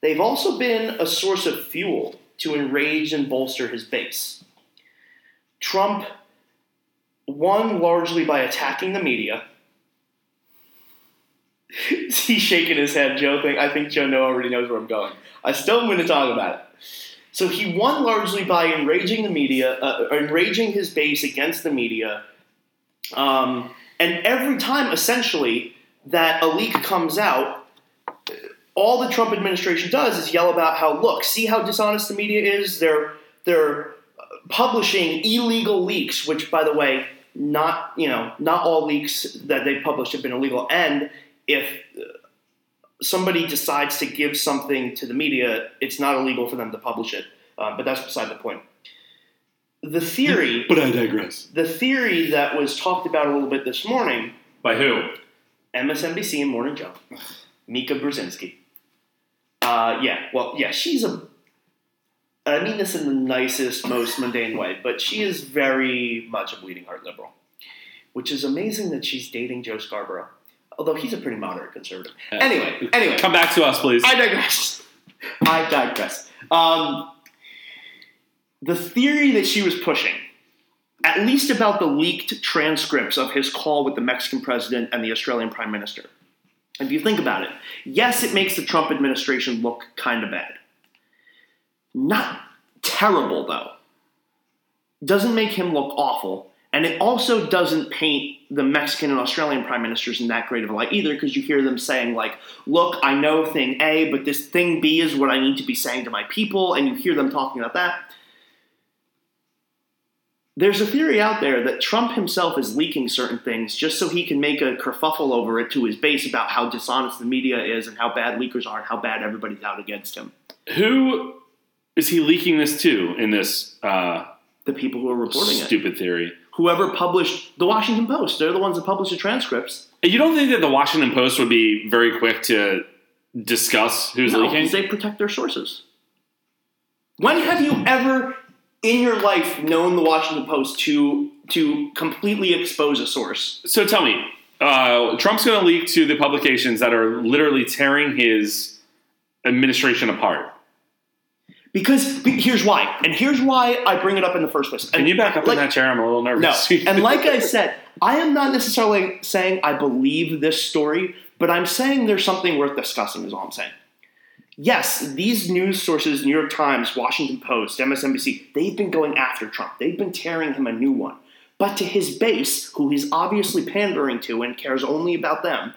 they've also been a source of fuel to enrage and bolster his base. Trump won largely by attacking the media. He's shaking his head. Joe think I think Joe No already knows where I'm going. I still am going to talk about it. So he won largely by enraging the media, uh, enraging his base against the media, um, and every time, essentially, that a leak comes out, all the Trump administration does is yell about how, look, see how dishonest the media is. They're they're publishing illegal leaks, which, by the way, not you know not all leaks that they published have been illegal. And if uh, somebody decides to give something to the media, it's not illegal for them to publish it. Uh, but that's beside the point. The theory, But I digress. the theory that was talked about a little bit this morning By who? MSNBC and Morning Joe, Mika Brzezinski. Uh, yeah, well, yeah, she's a. I mean this in the nicest, most mundane way, but she is very much a bleeding heart liberal, which is amazing that she's dating Joe Scarborough, although he's a pretty moderate conservative. Anyway, anyway, Come back to us, please. I digress. I digress. Um, the theory that she was pushing, at least about the leaked transcripts of his call with the Mexican president and the Australian prime minister. If you think about it, yes, it makes the Trump administration look kind of bad. Not terrible, though. Doesn't make him look awful. And it also doesn't paint the Mexican and Australian prime ministers in that great of a light either, because you hear them saying, like, look, I know thing A, but this thing B is what I need to be saying to my people, and you hear them talking about that. There's a theory out there that Trump himself is leaking certain things just so he can make a kerfuffle over it to his base about how dishonest the media is and how bad leakers are and how bad everybody's out against him. Who is he leaking this to in this uh, The people who are reporting it. stupid theory? Whoever published the Washington Post, they're the ones that publish the transcripts. You don't think that the Washington Post would be very quick to discuss who's No, leaking? because they protect their sources. When have you ever in your life known the Washington Post to to completely expose a source? So tell me, uh, Trump's going to leak to the publications that are literally tearing his administration apart. Because here's why, and here's why I bring it up in the first place. Can And you back up like- in that chair? I'm a little nervous. No, nervous. and like I said, I am not necessarily saying I believe this story, but I'm saying there's something worth discussing. Is all I'm saying. Yes, these news sources, New York Times, Washington Post, MSNBC, they've been going after Trump. They've been tearing him a new one. But to his base, who he's obviously pandering to and cares only about them,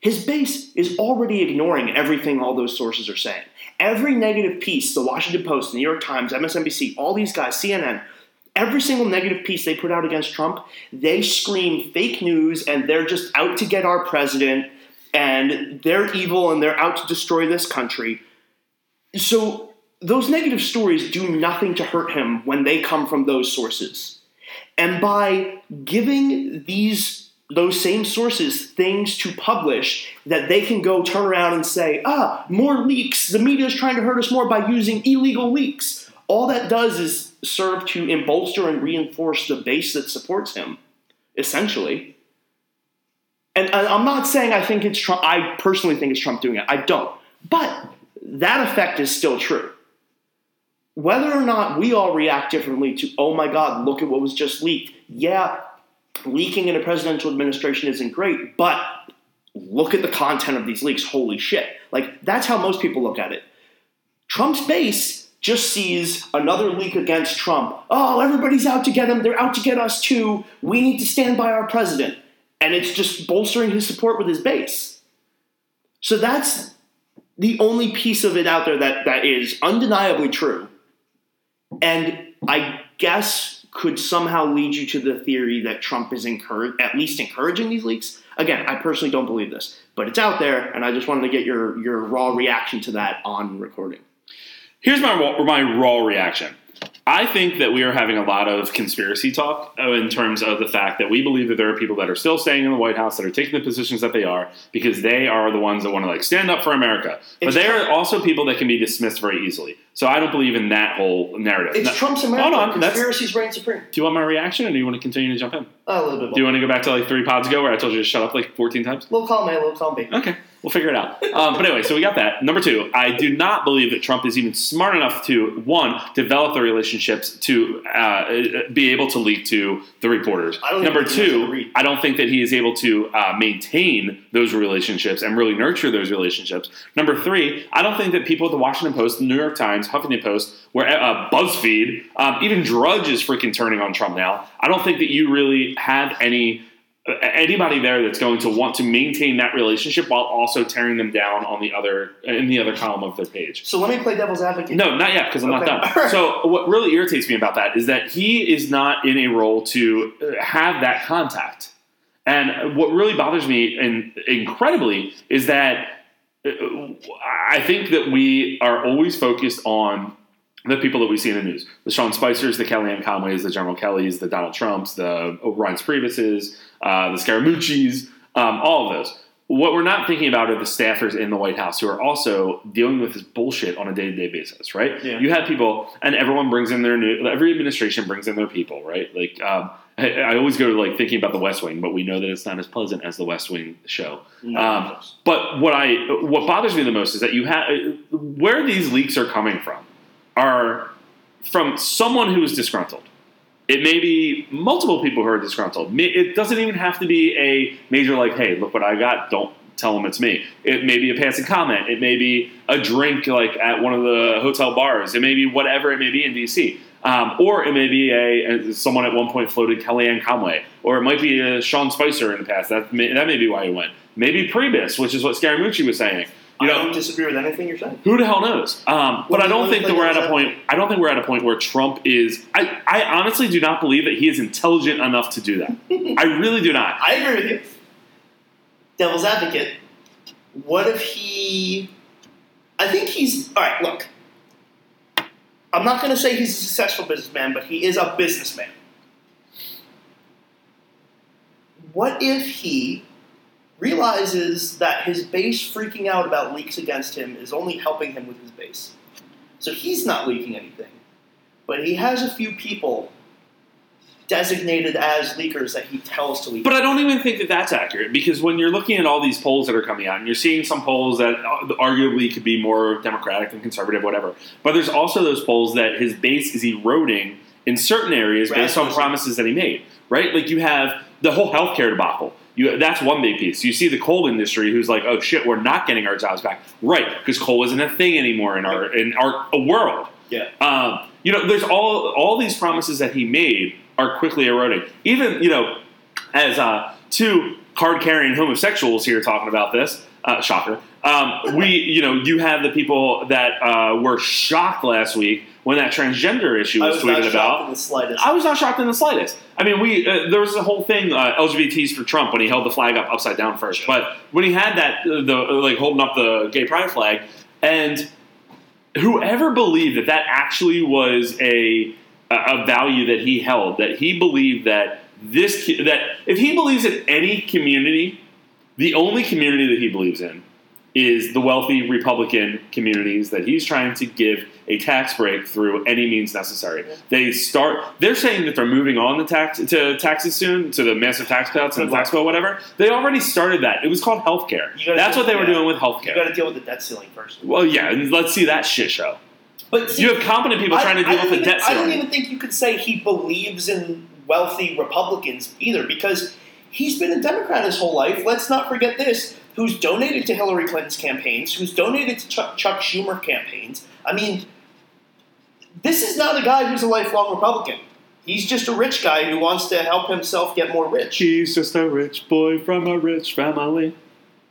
his base is already ignoring everything all those sources are saying. Every negative piece, the Washington Post, the New York Times, MSNBC, all these guys, CNN, every single negative piece they put out against Trump, they scream fake news and they're just out to get our president and they're evil and they're out to destroy this country. so those negative stories do nothing to hurt him when they come from those sources. And by giving these those same sources things to publish that they can go turn around and say, ah, more leaks. The media is trying to hurt us more by using illegal leaks. All that does is serve to embolster and reinforce the base that supports him, essentially. And I'm not saying I think it's Trump. I personally think it's Trump doing it. I don't. But that effect is still true. Whether or not we all react differently to, oh my God, look at what was just leaked. Yeah, leaking in a presidential administration isn't great, but look at the content of these leaks. Holy shit. Like, that's how most people look at it. Trump's base just sees another leak against Trump. Oh, everybody's out to get him. They're out to get us too. We need to stand by our president. And it's just bolstering his support with his base. So that's the only piece of it out there that, that is undeniably true. And I guess could somehow lead you to the theory that Trump is at least encouraging these leaks. Again, I personally don't believe this, but it's out there, and I just wanted to get your your raw reaction to that on recording. Here's my my raw reaction. I think that we are having a lot of conspiracy talk uh, in terms of the fact that we believe that there are people that are still staying in the White House that are taking the positions that they are because they are the ones that want to like stand up for America. But It's they are also people that can be dismissed very easily. So I don't believe in that whole narrative. It's No- Trump's America. Hold on, Conspiracies reign supreme. do you want my reaction, or do you want to continue to jump in? A little bit. Do you want to go back to like three pods ago where I told you to shut up like 14 times? little column A, little column B. Okay, we'll figure it out. Um, but anyway, so we got that. Number two, I do not believe that Trump is even smart enough to one develop the relationships to uh, be able to leak to the reporters. Number even think he knows how to two. I don't think that he is able to uh, maintain those relationships and really nurture those relationships. Number three, I don't think that people at the Washington Post, the New York Times, Huffington Post, where uh, BuzzFeed, um, even Drudge is freaking turning on Trump now. I don't think that you really have any uh, anybody there that's going to want to maintain that relationship while also tearing them down on the other in the other column of their page. So let me play devil's advocate. No, not yet, because I'm Okay. not done. So what really irritates me about that is that he is not in a role to uh, have that contact. And what really bothers me, and incredibly, is that uh, I think that we are always focused on the people that we see in the news. The Sean Spicers, the Kellyanne Conways, the General Kellys, the Donald Trumps, the Ryan Priebus's, uh, the Scaramucci's, um, all of those. What we're not thinking about are the staffers in the White House who are also dealing with this bullshit on a day to day basis, right? Yeah. You have people, and everyone brings in their new. Every administration brings in their people, right? Like um, I, I always go to like thinking about the West Wing, but we know that it's not as pleasant as the West Wing show. No, Um, but what I what bothers me the most is that you have where these leaks are coming from are from someone who is disgruntled. It may be multiple people who are disgruntled. It doesn't even have to be a major like, "Hey, look what I got." Don't tell them it's me. It may be a passing comment. It may be a drink like at one of the hotel bars. It may be whatever it may be in DC. Um, or it may be a, someone at one point floated Kellyanne Conway, or it might be a Sean Spicer in the past. That may, that may be why he went. Maybe Priebus, which is what Scaramucci was saying. You I know, don't disagree with anything you're saying. who the hell knows? Um, but I don't think that we're at a point. I don't think we're at a point where Trump is. I, I honestly do not believe that he is intelligent enough to do that. I really do not. I agree with you. Devil's advocate. What if he? I think he's all right. Look, I'm not going to say he's a successful businessman, but he is a businessman. What if he realizes that his base freaking out about leaks against him is only helping him with his base? So he's not leaking anything, but he has a few people designated as leakers that he tells to leak. But I don't even think that that's accurate because when you're looking at all these polls that are coming out, and you're seeing some polls that arguably could be more Democratic than conservative, whatever. But there's also those polls that his base is eroding in certain areas based on promises that he made. Right? Like you have the whole healthcare debacle. You, that's one big piece. You see the coal industry, who's like, "Oh shit, we're not getting our jobs back." Right? Because coal isn't a thing anymore in our in our world. yeah. Um, you know, there's all all these promises that he made are quickly eroding. Even you know, as uh, two card carrying homosexuals here talking about this, uh, shocker. Um, we, you know, you have the people that uh, were shocked last week when that transgender issue I was, was not tweeted shocked about. in the slightest. I was not shocked in the slightest. I mean, we uh, there was a whole thing uh, LGBTs for Trump when he held the flag up upside down first, but when he had that uh, the uh, like holding up the gay pride flag, and whoever believed that that actually was a a a value that he held, that he believed that this that if he believes in any community, the only community that he believes in is the wealthy Republican communities that he's trying to give a tax break through any means necessary. They start. They're saying that they're moving on the tax to taxes soon to the massive tax cuts and the tax bill, whatever. They already started that. It was called healthcare. You gotta That's what they were doing with healthcare. You got to deal with the debt ceiling first. Well, yeah, and let's see that shit show. But see, You have competent people I- trying to deal with the even- debt I don't even think you could say he believes in wealthy Republicans either, because he's been a Democrat his whole life. Let's not forget this: who's donated to Hillary Clinton's campaigns, who's donated to Chuck, Chuck Schumer campaigns. I mean, this is not a guy who's a lifelong Republican. He's just a rich guy who wants to help himself get more rich. He's just a rich boy from a rich family.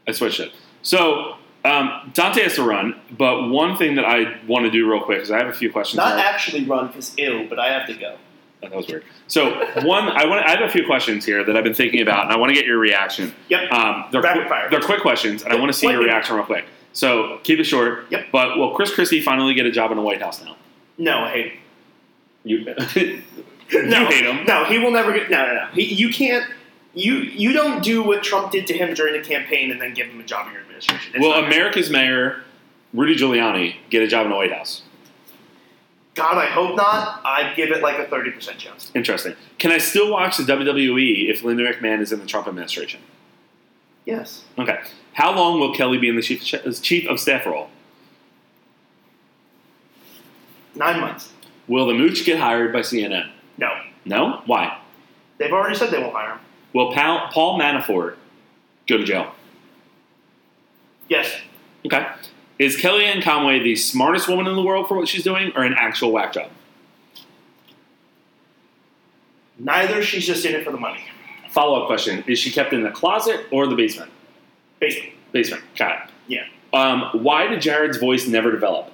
I switched it. So um, Dante has to run, but one thing that I want to do real quick because I have a few questions. Not here. actually run because ill, but I have to go. Oh, that was weird. So one, I want. I have a few questions here that I've been thinking about, and I want to get your reaction. Yep. Um, they're Rapid quick, fire. they're quick questions, and I want to see your reaction real quick. So keep it short. Yep. But will Chris Christie finally get a job in the White House now? No, I hate. You, you no, hate him. No, he will never get. No, no, no. He, you can't. You you don't do what Trump did to him during the campaign and then give him a job in your administration. It's Will America's mayor Rudy Giuliani get a job in the White House? God, I hope not. I'd give it like a thirty percent chance. Interesting. Can I still watch the WWE if Linda McMahon is in the Trump administration? Yes. Okay. How long will Kelly be in the chief, chief of staff role? Nine months. Will the Mooch get hired by CNN? No. No? Why? They've already said they won't hire him. Will Paul Manafort go to jail? Yes. Okay. Is Kellyanne Conway the smartest woman in the world for what she's doing or an actual whack job? Neither. She's just in it for the money. Follow up question Is she kept in the closet or the basement? Basically. Basement. Got it. Yeah. Um, why did Jared's voice never develop?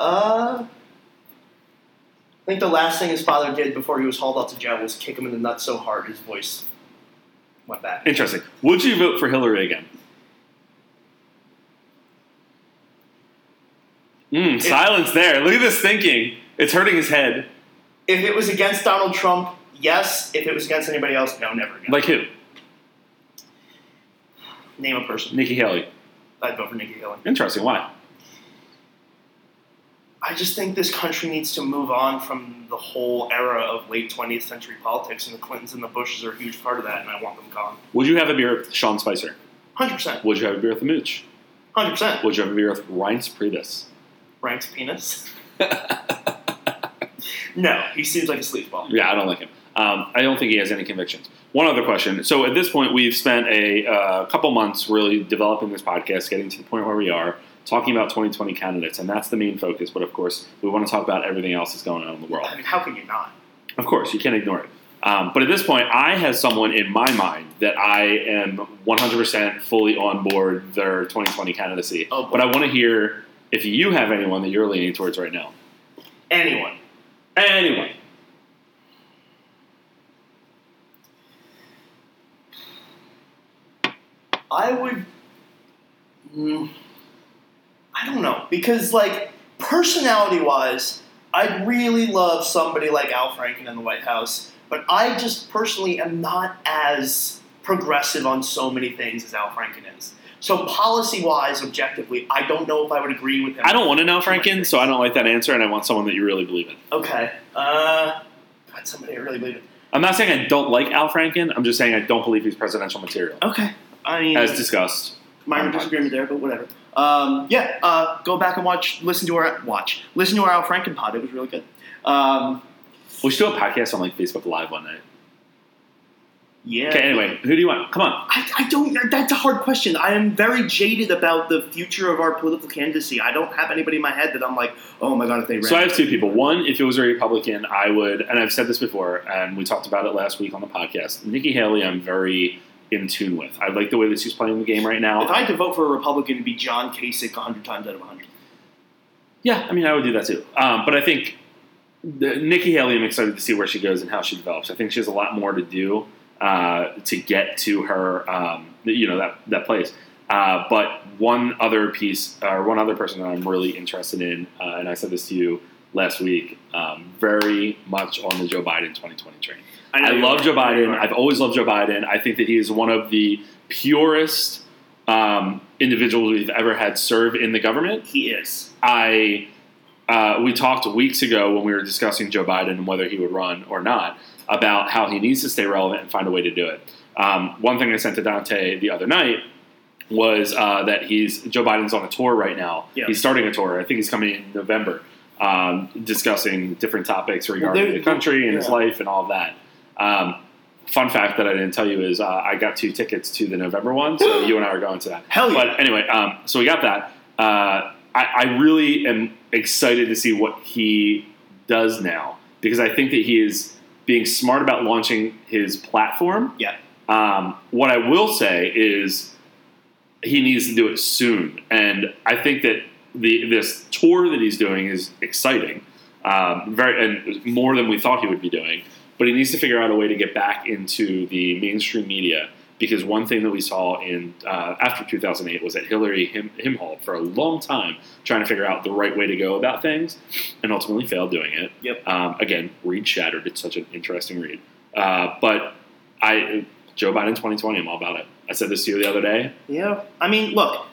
Uh. I think the last thing his father did before he was hauled out to jail was kick him in the nuts so hard his voice went back. Interesting. Would you vote for Hillary again? Mm, If- silence there. Look at this thinking. It's hurting his head. If it was against Donald Trump, yes. If it was against anybody else, no, never again. Like who? Name a person. Nikki Haley. I'd vote for Nikki Haley. Interesting. Why? I just think this country needs to move on from the whole era of late 20th century politics, and the Clintons and the Bushes are a huge part of that, and I want them gone. Would you have a beer with Sean Spicer? 100%. Would you have a beer with the Mooch? 100%. Would you have a beer with Reince Priebus? Frank's penis? No, he seems like a sleazeball. Yeah, I don't like him. Um, I don't think he has any convictions. One other question. So at this point, we've spent a uh, couple months really developing this podcast, getting to the point where we are, talking about 2020 candidates, and that's the main focus. But of course, we want to talk about everything else that's going on in the world. I mean, how can you not? Of course, you can't ignore it. Um, but at this point, I have someone in my mind that I am 100% fully on board their 2020 candidacy. Oh, boy. but I want to hear if you have anyone that you're leaning towards right now. Anyone. Anyone. I would. Mm, I don't know because, like, personality-wise, I'd really love somebody like Al Franken in the White House, but I just personally am not as progressive on so many things as Al Franken is. So, policy-wise, objectively, I don't know if I would agree with him. I don't want to know Franken, so I don't like that answer, and I want someone that you really believe in. Okay. Uh, God, somebody I really believe in. I'm not saying I don't like Al Franken. I'm just saying I don't believe he's presidential material, Okay. I mean, as discussed. minor disagreement there, but whatever. Um, yeah, uh, go back and watch, listen to our watch, listen to our Al Franken pod. It was really good. Um, We should do a podcast on like Facebook Live one night. Yeah. Okay, anyway, who do you want? Come on. I, I don't. That's a hard question. I am very jaded about the future of our political candidacy. I don't have anybody in my head that I'm like, oh my god, if they ran. So I have two people. One, if it was a Republican, I would, and I've said this before, and we talked about it last week on the podcast. Nikki Haley, I'm very in tune with. I like the way that she's playing the game right now. if I had to vote for a Republican, it'd be John Kasich 100 times out of 100. Yeah, I mean, I would do that too. Um, but I think the, Nikki Haley, I'm excited to see where she goes and how she develops. I think she has a lot more to do uh, to get to her, um, you know, that that place. Uh, but one other piece, or one other person that I'm really interested in, uh, and I said this to you last week, um, very much on the Joe Biden 2020 train. I, I love. Joe I know you Biden. I've always loved Joe Biden. I think that he is one of the purest um, individuals we've ever had serve in the government. He is. I uh, we talked weeks ago when we were discussing Joe Biden and whether he would run or not about how he needs to stay relevant and find a way to do it. Um, one thing I sent to Dante the other night was uh, that he's Joe Biden's on a tour right now. Yeah. He's starting a tour. I think he's coming in November, um, discussing different topics regarding there- the country and his life and all of that. Um, fun fact that I didn't tell you is uh, I got two tickets to the November one, so you and I are going to that. Hell yeah. But anyway, um, so we got that. Uh, I, I really am excited to see what he does now because I think that he is being smart about launching his platform. Yeah. Um, what I will say is he needs to do it soon, and I think that the this tour that he's doing is exciting, um, very and more than we thought he would be doing. But he needs to figure out a way to get back into the mainstream media because one thing that we saw in uh, after 2008 was that Hillary him him hauled for a long time trying to figure out the right way to go about things, and ultimately failed doing it. Yep. Um, again, read Shattered. It's such an interesting read. Uh, but I Joe Biden 2020. I'm all about it. I said this to you the other day. Yeah. I mean, look,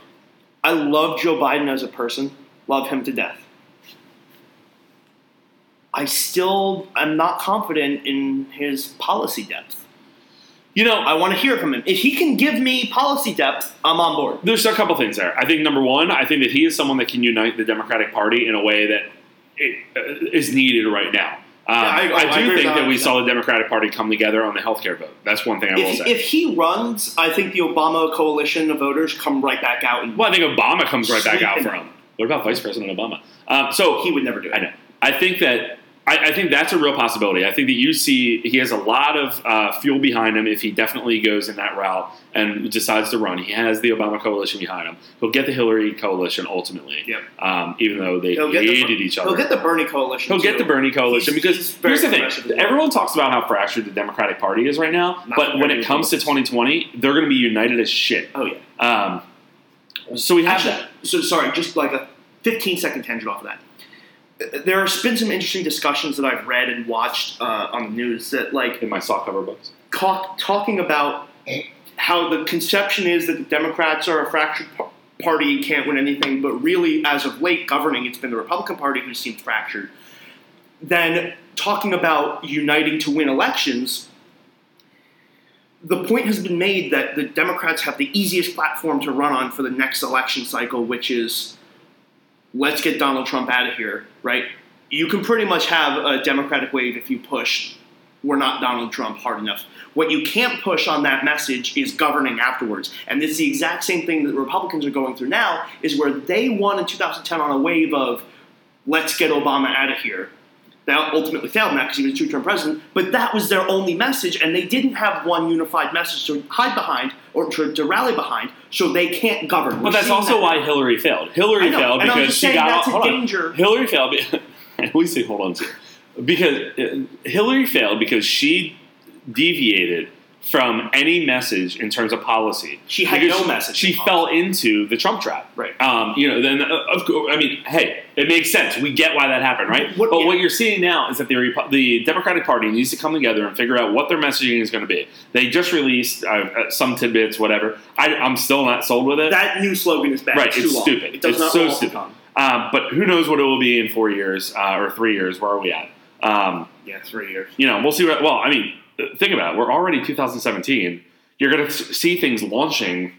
I love Joe Biden as a person. Love him to death. I still am not confident in his policy depth. You know, I want to hear from him. If he can give me policy depth, I'm on board. there's a couple things there. I think number one, I think that he is someone that can unite the Democratic Party in a way that it, uh, is needed right now. Um, Yeah, I- I, I do agree think that we 100%. saw the Democratic Party come together on the healthcare vote. That's one thing I will say. if he runs, I think the Obama coalition of voters come right back out, and well, I think Obama comes right back out for him. What about Vice President Obama? Um, so he would never do it. I know. I think that I, I think that's a real possibility. I think that you see he has a lot of uh, fuel behind him if he definitely goes in that route and decides to run. He has the Obama coalition behind him. He'll get the Hillary coalition ultimately. Yep. Um, even though they He'll get the- hated each other. He'll get the Bernie coalition. He'll get the Bernie coalition He's- because he's here's the thing: everyone talks about how fractured the Democratic Party is right now, Not but when it comes to 2020, they're going to be united as shit. Oh yeah. Um, so we have Actually, that. so sorry, just like a 15 second tangent off of that. There has been some interesting discussions that I've read and watched uh, on the news that like in my soft cover books. talk, talking about how the conception is that the Democrats are a fractured par- party and can't win anything, but really, as of late, governing, it's been the Republican Party who seems fractured. Then talking about uniting to win elections, the point has been made that the Democrats have the easiest platform to run on for the next election cycle, which is let's get Donald Trump out of here, right? You can pretty much have a Democratic wave if you push we're not Donald Trump hard enough. What you can't push on that message is governing afterwards. And it's the exact same thing that Republicans are going through now, is where they won in 2010 on a wave of let's get Obama out of here. That ultimately failed now because he was a two-term president, but that was their only message, and they didn't have one unified message to hide behind or to, to rally behind, so they can't govern. But that's also that- why Hillary failed. Hillary know, failed because she got that's a hold on. Hillary failed. we say hold on to because uh, Hillary failed because she deviated from any message in terms of policy. She had Because no message She in fell into the Trump trap. Right. Um, you know, then uh, of course, I mean, hey, it makes sense. We get why that happened, right? What- but yeah. what you're seeing now is that the Repu- the Democratic Party needs to come together and figure out what their messaging is going to be. They just released uh, uh, some tidbits, whatever. I, I'm still not sold with it. That new slogan is bad. Right, it's, it's stupid. It does It's so roll off the stupid. Um, but who knows what it will be in four years uh, or three years? Where are we at? Um, Yeah, three years. you know, we'll see. What, well, I mean, think about it. We're already 2017. You're going to see things launching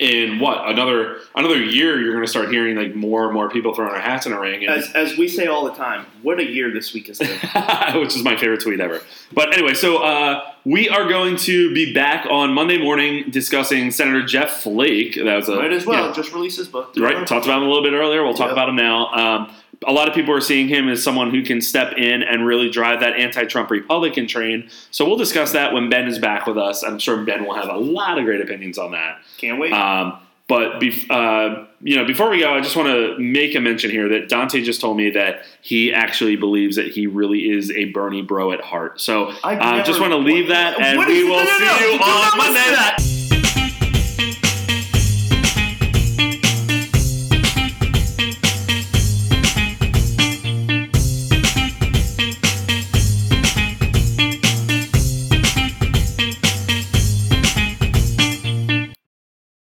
in what another another year. You're going to start hearing like more and more people throwing their hats in a ring, As, as we say all the time, what a year this week has been. which is my favorite tweet ever. But anyway, so uh, we are going to be back on Monday morning discussing Senator Jeff Flake. That was a Might as well just release his book. right? Talked about him a little bit earlier. We'll talk Yep. about him now. Um, a lot of people are seeing him as someone who can step in and really drive that anti-Trump Republican train. So we'll discuss that when Ben is back with us. I'm sure Ben will have a lot of great opinions on that. Can't wait. Um, but bef- uh, you know, before we go, I just want to make a mention here that Dante just told me that he actually believes that he really is a Bernie bro at heart. So I uh, just want to leave that, and we will no, no, no, see you on Monday.